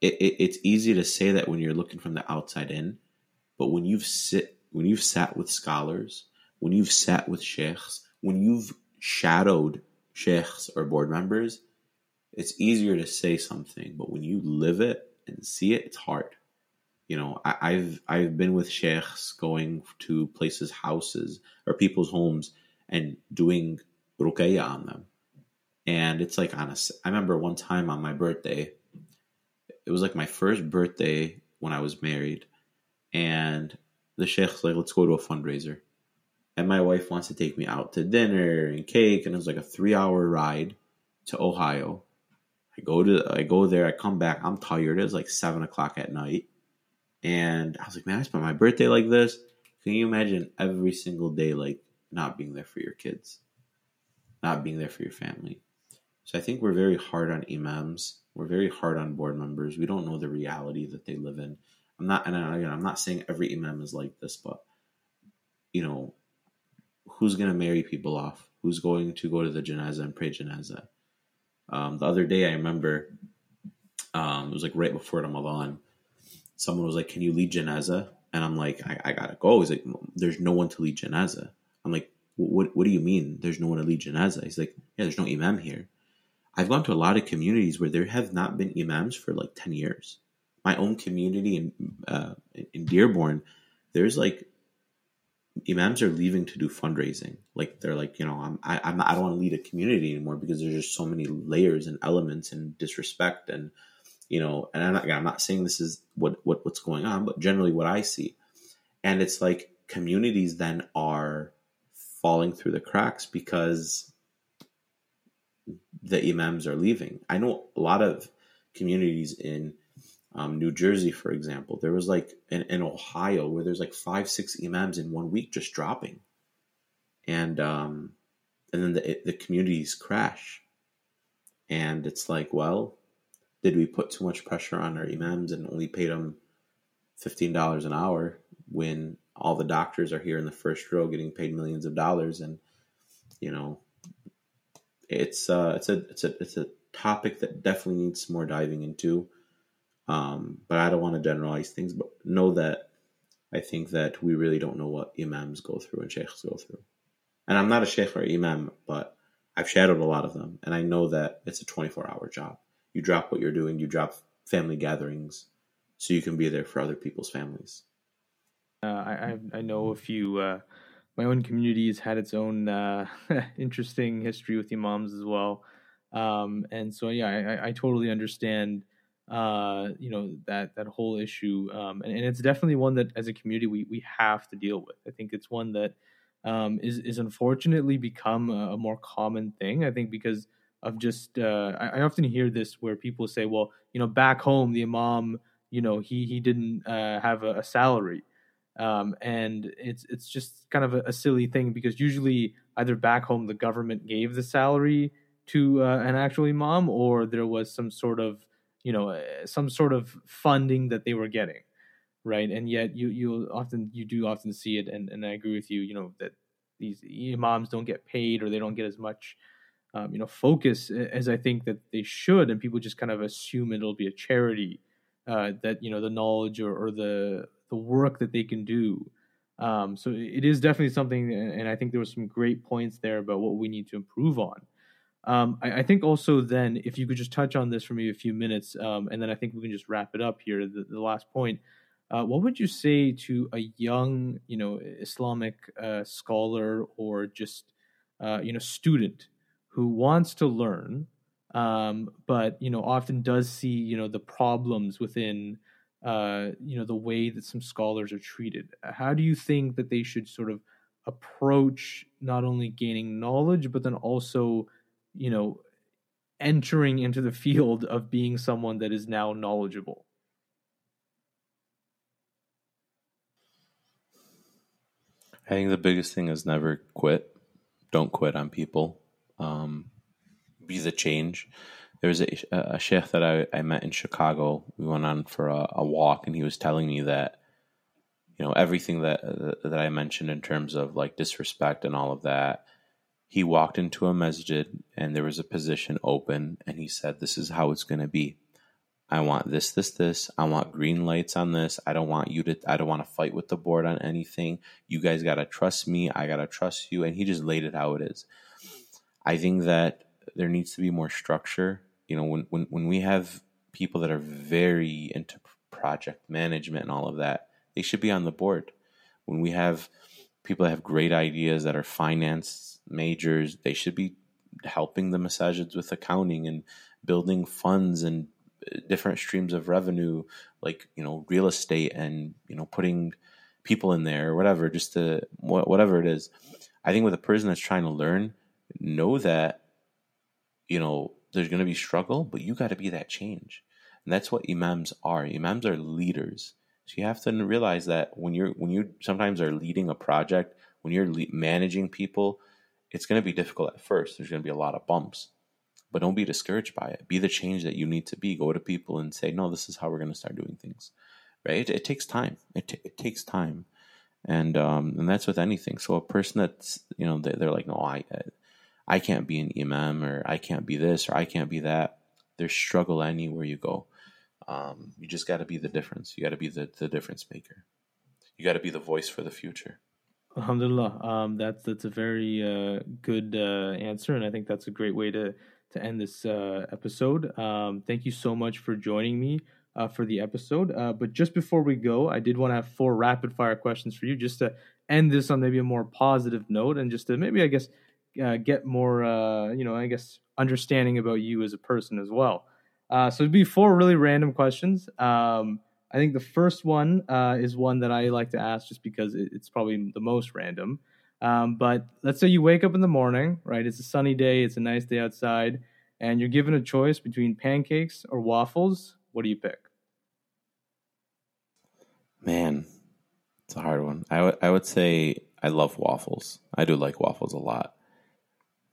B: It, it, it's easy to say that when you're looking from the outside in, but when you've sit when you've sat with scholars, when you've sat with sheikhs, when you've shadowed sheikhs or board members, it's easier to say something, but when you live it and see it, it's hard. You know, I, have I've been with sheikhs going to places, houses or people's homes, and doing ruqayya on them, and it's like on a. I remember one time on my birthday, it was like my first birthday when I was married, and the sheikh's like, "Let's go to a fundraiser," and my wife wants to take me out to dinner and cake, and it was like a three-hour ride to Ohio I go to I go there, I come back, I'm tired. It was like seven o'clock at night. And I was like, man, I spent my birthday like this. Can you imagine every single day like not being there for your kids? Not being there for your family. So I think we're very hard on imams. We're very hard on board members. We don't know the reality that they live in. I'm not, and again, I'm not saying every imam is like this, but you know, who's going to marry people off? Who's going to go to the janazah and pray janazah? Um, the other day, I remember um, it was like right before Ramadan. Someone was like, "Can you lead janazah?" And I'm like, "I, I gotta go." He's like, "There's no one to lead janazah." I'm like, "What? What do you mean? There's no one to lead janazah?" He's like, "Yeah, there's no imam here." I've gone to a lot of communities where there have not been imams for like ten years. My own community in uh, in Dearborn, there's like imams are leaving to do fundraising. Like they're like, you know, I'm, I, I'm, I don't want to lead a community anymore because there's just so many layers and elements and disrespect and, you know, and I'm not, I'm not saying this is what, what, what's going on, but generally what I see. And it's like communities then are falling through the cracks because the imams are leaving. I know a lot of communities in um, New Jersey, for example, there was like in, in, Ohio where there's like five, six imams in one week just dropping, and um, and then the the communities crash, and it's like, well, did we put too much pressure on our imams and only paid them fifteen dollars an hour when all the doctors are here in the first row getting paid millions of dollars, and you know, it's uh, it's a it's a it's a topic that definitely needs more diving into um, but I don't want to generalize things. But know that I think that we really don't know what imams go through and sheikhs go through. And I'm not a sheikh or imam, but I've shadowed a lot of them, and I know that it's a 24 hour job. You drop what you're doing, you drop family gatherings, so you can be there for other people's families.
A: Uh, I I know a few. Uh, my own community has had its own uh, interesting history with imams as well, um, and so yeah, I, I totally understand. Uh, you know that that whole issue, um, and, and it's definitely one that as a community we we have to deal with. I think it's one that um, is is unfortunately become a, a, more common thing. I think because of just uh, I, I, often hear this where people say, well, you know, back home the imam, you know, he he didn't uh, have a, a salary, um, and it's it's just kind of a, a, silly thing because usually either back home the government gave the salary to uh, an actual imam or there was some sort of you know uh, some sort of funding that they were getting right? And yet you you often you do often see it, and and I agree with you. You know that these imams don't get paid or they don't get as much. Um, you know, focus as I think that they should, and people just kind of assume it'll be a charity uh, that you know the knowledge or, or the the work that they can do. Um, so it is definitely something, and I think there was some great points there about what we need to improve on. Um, I, I, think also then, if you could just touch on this for me a few minutes, um, and then I think we can just wrap it up here. The, the last point uh, what would you say to a young, you know, Islamic uh, scholar or just, uh, you know, student who wants to learn, um, but you know, often does see, you know, the problems within, uh, you know, the way that some scholars are treated? How do you think that they should sort of approach not only gaining knowledge, but then also, you know, entering into the field of being someone that is now knowledgeable?
B: I think the biggest thing is never quit. Don't quit on people. Um, be the change. There was a, a sheikh that I, I met in Chicago. We went on for a, a walk, and he was telling me that you know everything that that I mentioned in terms of like disrespect and all of that. He walked into a masjid and there was a position open, and he said, "This is how it's going to be." I want this, this, this. I want green lights on this. I don't want you to, I don't want to fight with the board on anything. You guys got to trust me. I got to trust you. And he just laid it how it is. I think that there needs to be more structure. You know, when, when, when we have people that are very into project management and all of that, they should be on the board. When we have people that have great ideas that are finance majors, they should be helping the masajids with accounting and building funds and uh, different streams of revenue, like you know real estate and you know putting people in there or whatever, just to whatever it is. I think with a person that's trying to learn, know that you know there's going to be struggle, but you got to be that change, and that's what imams are. Imams are leaders. So you have to realize that when you're when you sometimes are leading a project, when you're le- managing people, it's going to be difficult at first. There's going to be a lot of bumps but don't be discouraged by it. Be the change that you need to be. Go to people and say, no, this is how we're going to start doing things. Right? It, it takes time. It, t- it takes time. And, um, and that's with anything. So a person that's, you know, they, they're like, no, I, I can't be an imam or I can't be this or I can't be that. There's struggle anywhere you go. Um, you just got to be the difference. You got to be the, the difference maker. You got to be the voice for the future.
A: Alhamdulillah. Um, that's that's a very uh, good uh, answer, and I think that's a great way to to end this uh, episode. Um, thank you so much for joining me uh, for the episode. Uh, but just before we go, I did want to have four rapid fire questions for you, just to end this on maybe a more positive note, and just to maybe I guess uh, get more, uh, you know, I guess understanding about you as a person as well. Uh, so it'd be four really random questions. Um, I think the first one uh, is one that I like to ask just because it's probably the most random. Um, but let's say you wake up in the morning, right? It's a sunny day, it's a nice day outside, and you're given a choice between pancakes or waffles. What do you pick?
B: Man, it's a hard one. I, w- I would say I love waffles. I do like waffles a lot.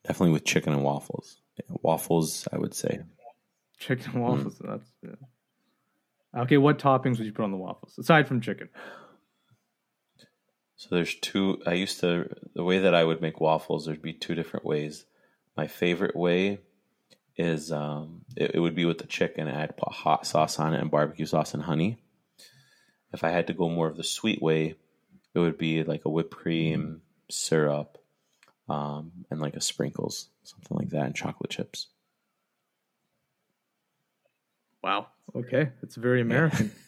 B: Definitely with chicken and waffles. Yeah, waffles, I would say.
A: Chicken and waffles. Mm. That's yeah. okay. What toppings would you put on the waffles aside from chicken?
B: So there's two. I used to the way that I would make waffles. There'd be two different ways. My favorite way is um, it, it, would be with the chicken. I'd put hot sauce on it and barbecue sauce and honey, if I had to go more of the sweet way, it would be like a whipped cream, syrup, um, and like a sprinkles, something like that, and chocolate chips.
A: Wow. Okay, it's very American.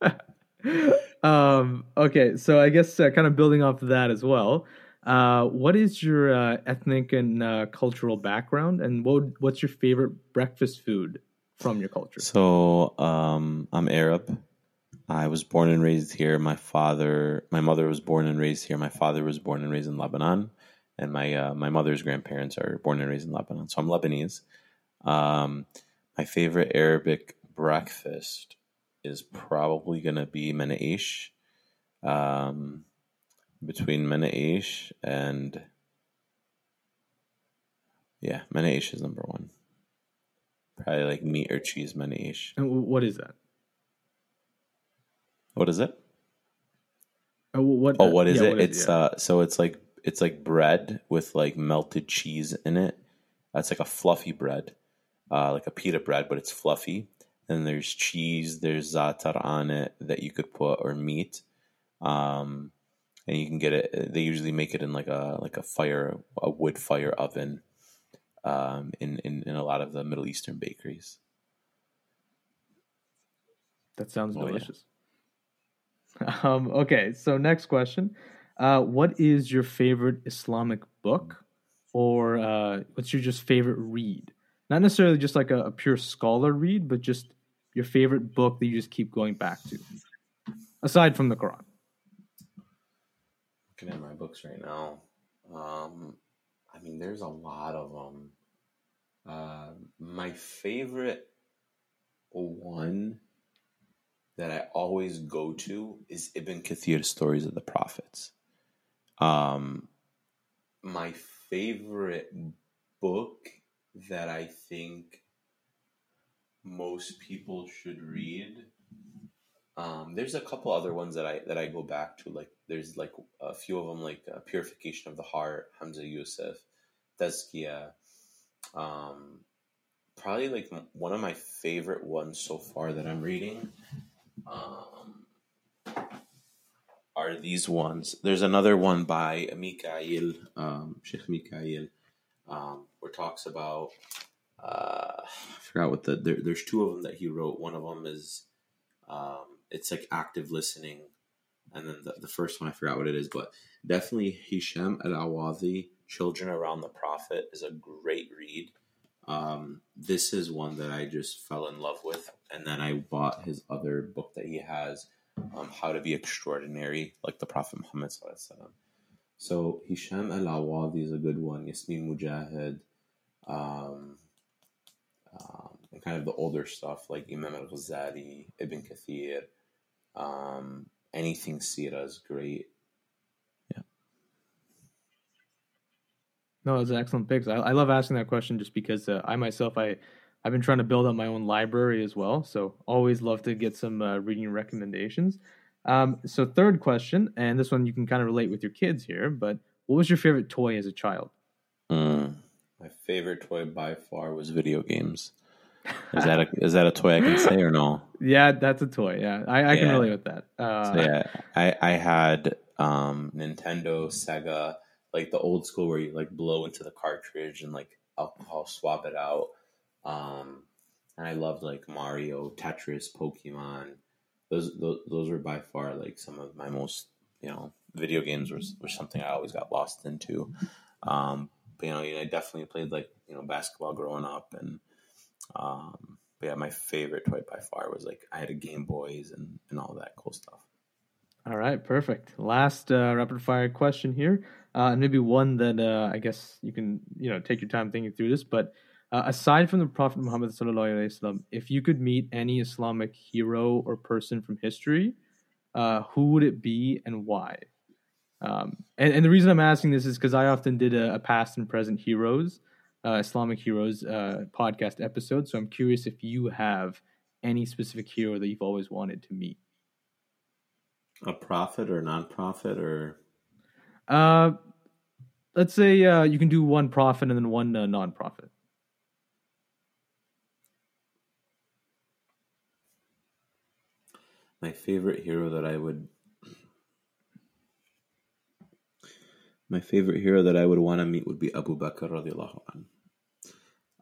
A: um, okay, so I guess uh, kind of building off of that as well. Uh, what is your uh, ethnic and uh, cultural background, and what what's your favorite breakfast food from your culture?
B: So um, I'm Arab. I was born and raised here. My father, my mother was born and raised here. My father was born and raised in Lebanon, and my uh, my mother's grandparents are born and raised in Lebanon. So I'm Lebanese. Um, my favorite Arabic breakfast is probably going to be menaish. Um, between menaish and yeah, menaish is number one. Probably like meat or cheese menaish.
A: And what is that?
B: What is it?
A: Uh, what?
B: Oh, what is yeah, it? What is, it's yeah. uh, so it's like it's like bread with like melted cheese in it. That's like a fluffy bread, uh, like a pita bread, but it's fluffy. And there's cheese, there's za'atar on it that you could put or meat, um, and you can get it. They usually make it in like a like a fire, a wood fire oven, um, in, in in a lot of the Middle Eastern bakeries.
A: That sounds oh, delicious. Yeah. Um, okay, so next question. Uh, what is your favorite Islamic book, or uh, what's your just favorite read? Not necessarily just like a, a, pure scholar read, but just your favorite book that you just keep going back to, aside from the Quran.
B: Looking at my books right now, um, I mean, there's a lot of them. Uh, my favorite one that I always go to is Ibn Kathir's Stories of the Prophets. Um, my favorite book that I think most people should read. Um, there's a couple other ones that I that I go back to. Like there's like a few of them, like uh, Purification of the Heart, Hamza Yusuf, Tazkiyah. Um, probably like one of my favorite ones so far that I'm reading um, are these ones. There's another one by Mikael, um, Sheikh Mikael, um, where talks about. Uh, I forgot what the there, there's two of them that he wrote. One of them is um, it's like active listening, and then the, the first one I forgot what it is, but definitely Hisham Al Awadhi, Children Around the Prophet, is a great read. Um, this is one that I just fell in love with, and then I bought his other book that he has, um, How to Be Extraordinary, like the Prophet Muhammad. So Hisham Al Awadhi is a good one. Yasmin Mogahed, um, um, and kind of the older stuff like Imam Al Ghazali, Ibn Kathir. Um, anything Sira is great.
A: No, those are excellent picks. I, I love asking that question just because uh, I myself I I've been trying to build up my own library as well, so always love to get some uh, reading recommendations. Um, so third question, and this one you can kind of relate with your kids here, but what was your favorite toy as a child?
B: Mm, my favorite toy by far was video games. Is that a is that a toy I can say or no?
A: Yeah, that's a toy. Yeah, I, I yeah. can relate with that.
B: Uh, so yeah, I I had um, Nintendo, Sega, like the old school where you like blow into the cartridge and like alcohol swap it out. Um, and I loved like Mario, Tetris, Pokemon. Those, those those were by far like some of my most you know video games was, was something I always got lost into. Um, but you know, I definitely played like you know basketball growing up, and um, but yeah, my favorite toy by far was like I had a Game Boys and and all that cool stuff.
A: All right, perfect. Last uh, rapid fire question here, uh, and maybe one that uh, I guess you can you know take your time thinking through this. But uh, aside from the Prophet Muhammad sallallahu if you could meet any Islamic hero or person from history, uh, who would it be and why? Um, and, and, the reason I'm asking this is because I often did a, a, past and present heroes, uh, Islamic heroes podcast episode. So I'm curious if you have any specific hero that you've always wanted to meet.
B: A prophet or non-prophet or?
A: Uh, let's say uh, you can do one prophet and then one uh, non-prophet.
B: my favorite hero that I would my favorite hero that I would want to meet would be Abu Bakr radiallahu anh.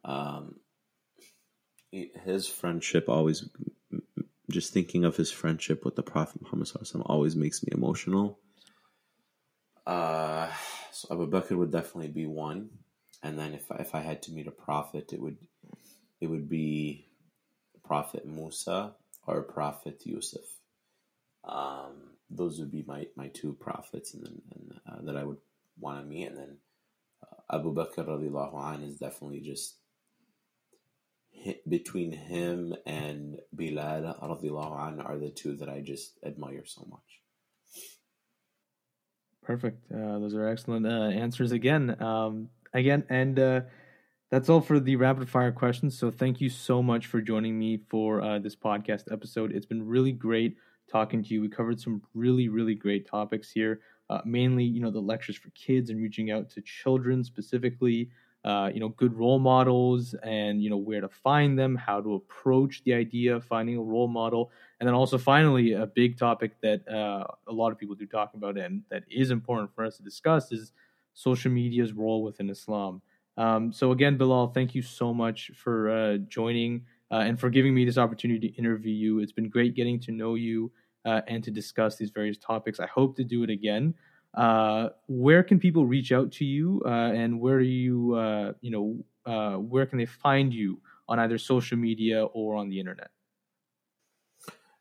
B: Um, his friendship always, just thinking of his friendship with the Prophet Muhammad always makes me emotional. Uh, so Abu Bakr would definitely be one, and then if I, if I had to meet a prophet, it would it would be Prophet Musa or Prophet Yusuf. Um, those would be my, my two prophets, and, and uh, that I would want to meet, and then uh, Abu Bakr radiallahu anh is definitely just between him and Bilal radiallahu are the two that I just admire so much.
A: Perfect. Uh, those are excellent uh, answers again. Um, again, and uh, that's all for the rapid fire questions. So thank you so much for joining me for uh, this podcast episode. It's been really great talking to you. We covered some really, really great topics here. Uh, mainly, you know, the lectures for kids and reaching out to children specifically uh, you know, good role models and, you know, where to find them, how to approach the idea of finding a role model. And then also, finally, a big topic that uh, a lot of people do talk about and that is important for us to discuss is social media's role within Islam. Um, so, again, Belal, thank you so much for uh, joining uh, and for giving me this opportunity to interview you. It's been great getting to know you uh, and to discuss these various topics. I hope to do it again. Uh, where can people reach out to you, uh, and where are you, uh, you know, uh, where can they find you on either social media or on the internet?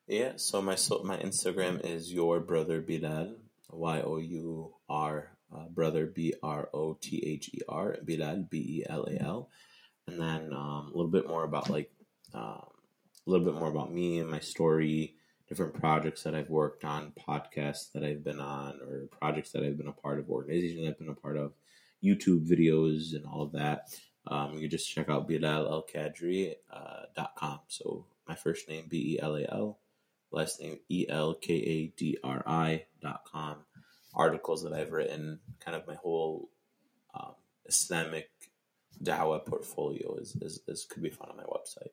B: Yeah, so my so my Instagram is your brother Belal, Y O U R uh, brother B R O T H E R Belal B E L A L, and then um, a little bit more about like um, a little bit more about me and my story different projects that I've worked on, podcasts that I've been on, or projects that I've been a part of, organizations I've been a part of, YouTube videos, and all of that. Um, you just check out belalelkadri.com. Uh, so my first name, B E L A L, last name, E L K A D R I.com. Articles that I've written, kind of my whole um, Islamic dawah portfolio is, is, is could be found on my website.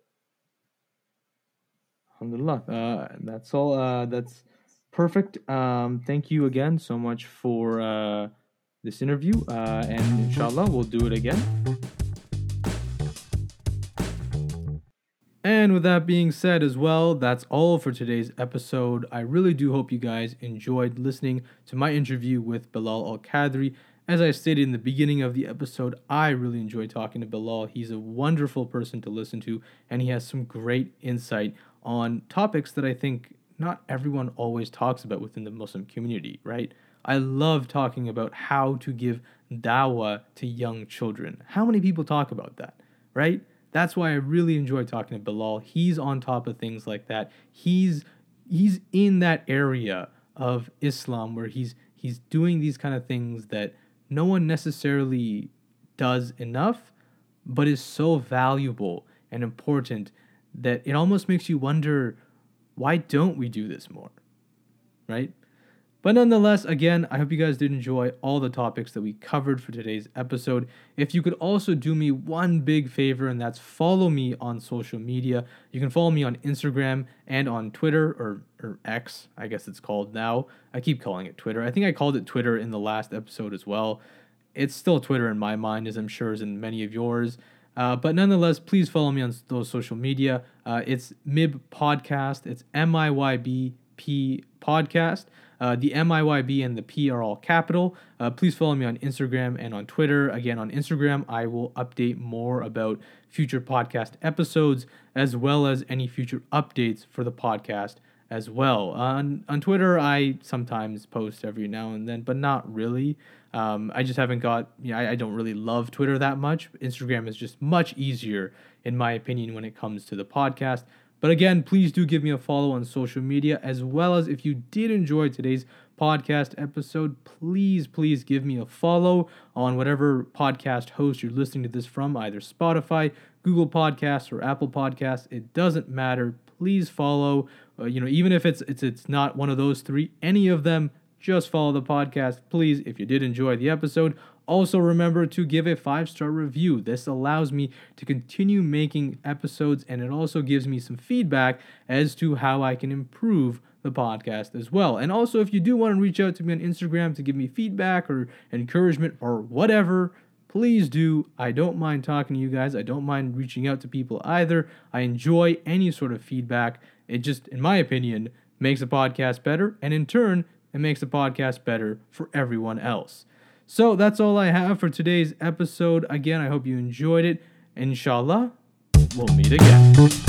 A: Alhamdulillah. Uh, that's all. Uh, that's perfect. Um, thank you again so much for uh, this interview. Uh, and inshallah, we'll do it again. And with that being said, as well, that's all for today's episode. I really do hope you guys enjoyed listening to my interview with Belal Elkadri. As I stated in the beginning of the episode, I really enjoy talking to Belal. He's a wonderful person to listen to, and he has some great insight on topics that I think not everyone always talks about within the Muslim community, right? I love talking about how to give dawah to young children. How many people talk about that, right? That's why I really enjoy talking to Belal. He's on top of things like that. He's he's in that area of Islam where he's he's doing these kind of things that no one necessarily does enough, but is so valuable and important that it almost makes you wonder why don't we do this more? Right? But nonetheless, again, I hope you guys did enjoy all the topics that we covered for today's episode. If you could also do me one big favor, and that's follow me on social media. You can follow me on Instagram and on Twitter, or, or X, I guess it's called now. I keep calling it Twitter. I think I called it Twitter in the last episode as well. It's still Twitter in my mind, as I'm sure is in many of yours. Uh, but nonetheless, please follow me on those social media. Uh, it's MIYB Podcast. It's M I Y B P Podcast. Uh, the M I Y B and the P are all capital. Uh, please follow me on Instagram and on Twitter. Again, on Instagram, I will update more about future podcast episodes as well as any future updates for the podcast as well. On on Twitter, I sometimes post every now and then, but not really. Um, I just haven't got, you know, I, I don't really love Twitter that much. Instagram is just much easier, in my opinion, when it comes to the podcast. But again, please do give me a follow on social media, as well as if you did enjoy today's podcast episode, please, please give me a follow on whatever podcast host you're listening to this from, either Spotify, Google Podcasts, or Apple Podcasts. It doesn't matter. Please follow. Uh, you know, even if it's it's it's not one of those three, any of them, just follow the podcast, please, if you did enjoy the episode. Also, remember to give a five star review. This allows me to continue making episodes and it also gives me some feedback as to how I can improve the podcast as well. And also, if you do want to reach out to me on Instagram to give me feedback or encouragement or whatever, please do. I don't mind talking to you guys. I don't mind reaching out to people either. I enjoy any sort of feedback. It just, in my opinion, makes the podcast better. And in turn, it makes the podcast better for everyone else. So that's all I have for today's episode. Again, I hope you enjoyed it. Inshallah, we'll meet again.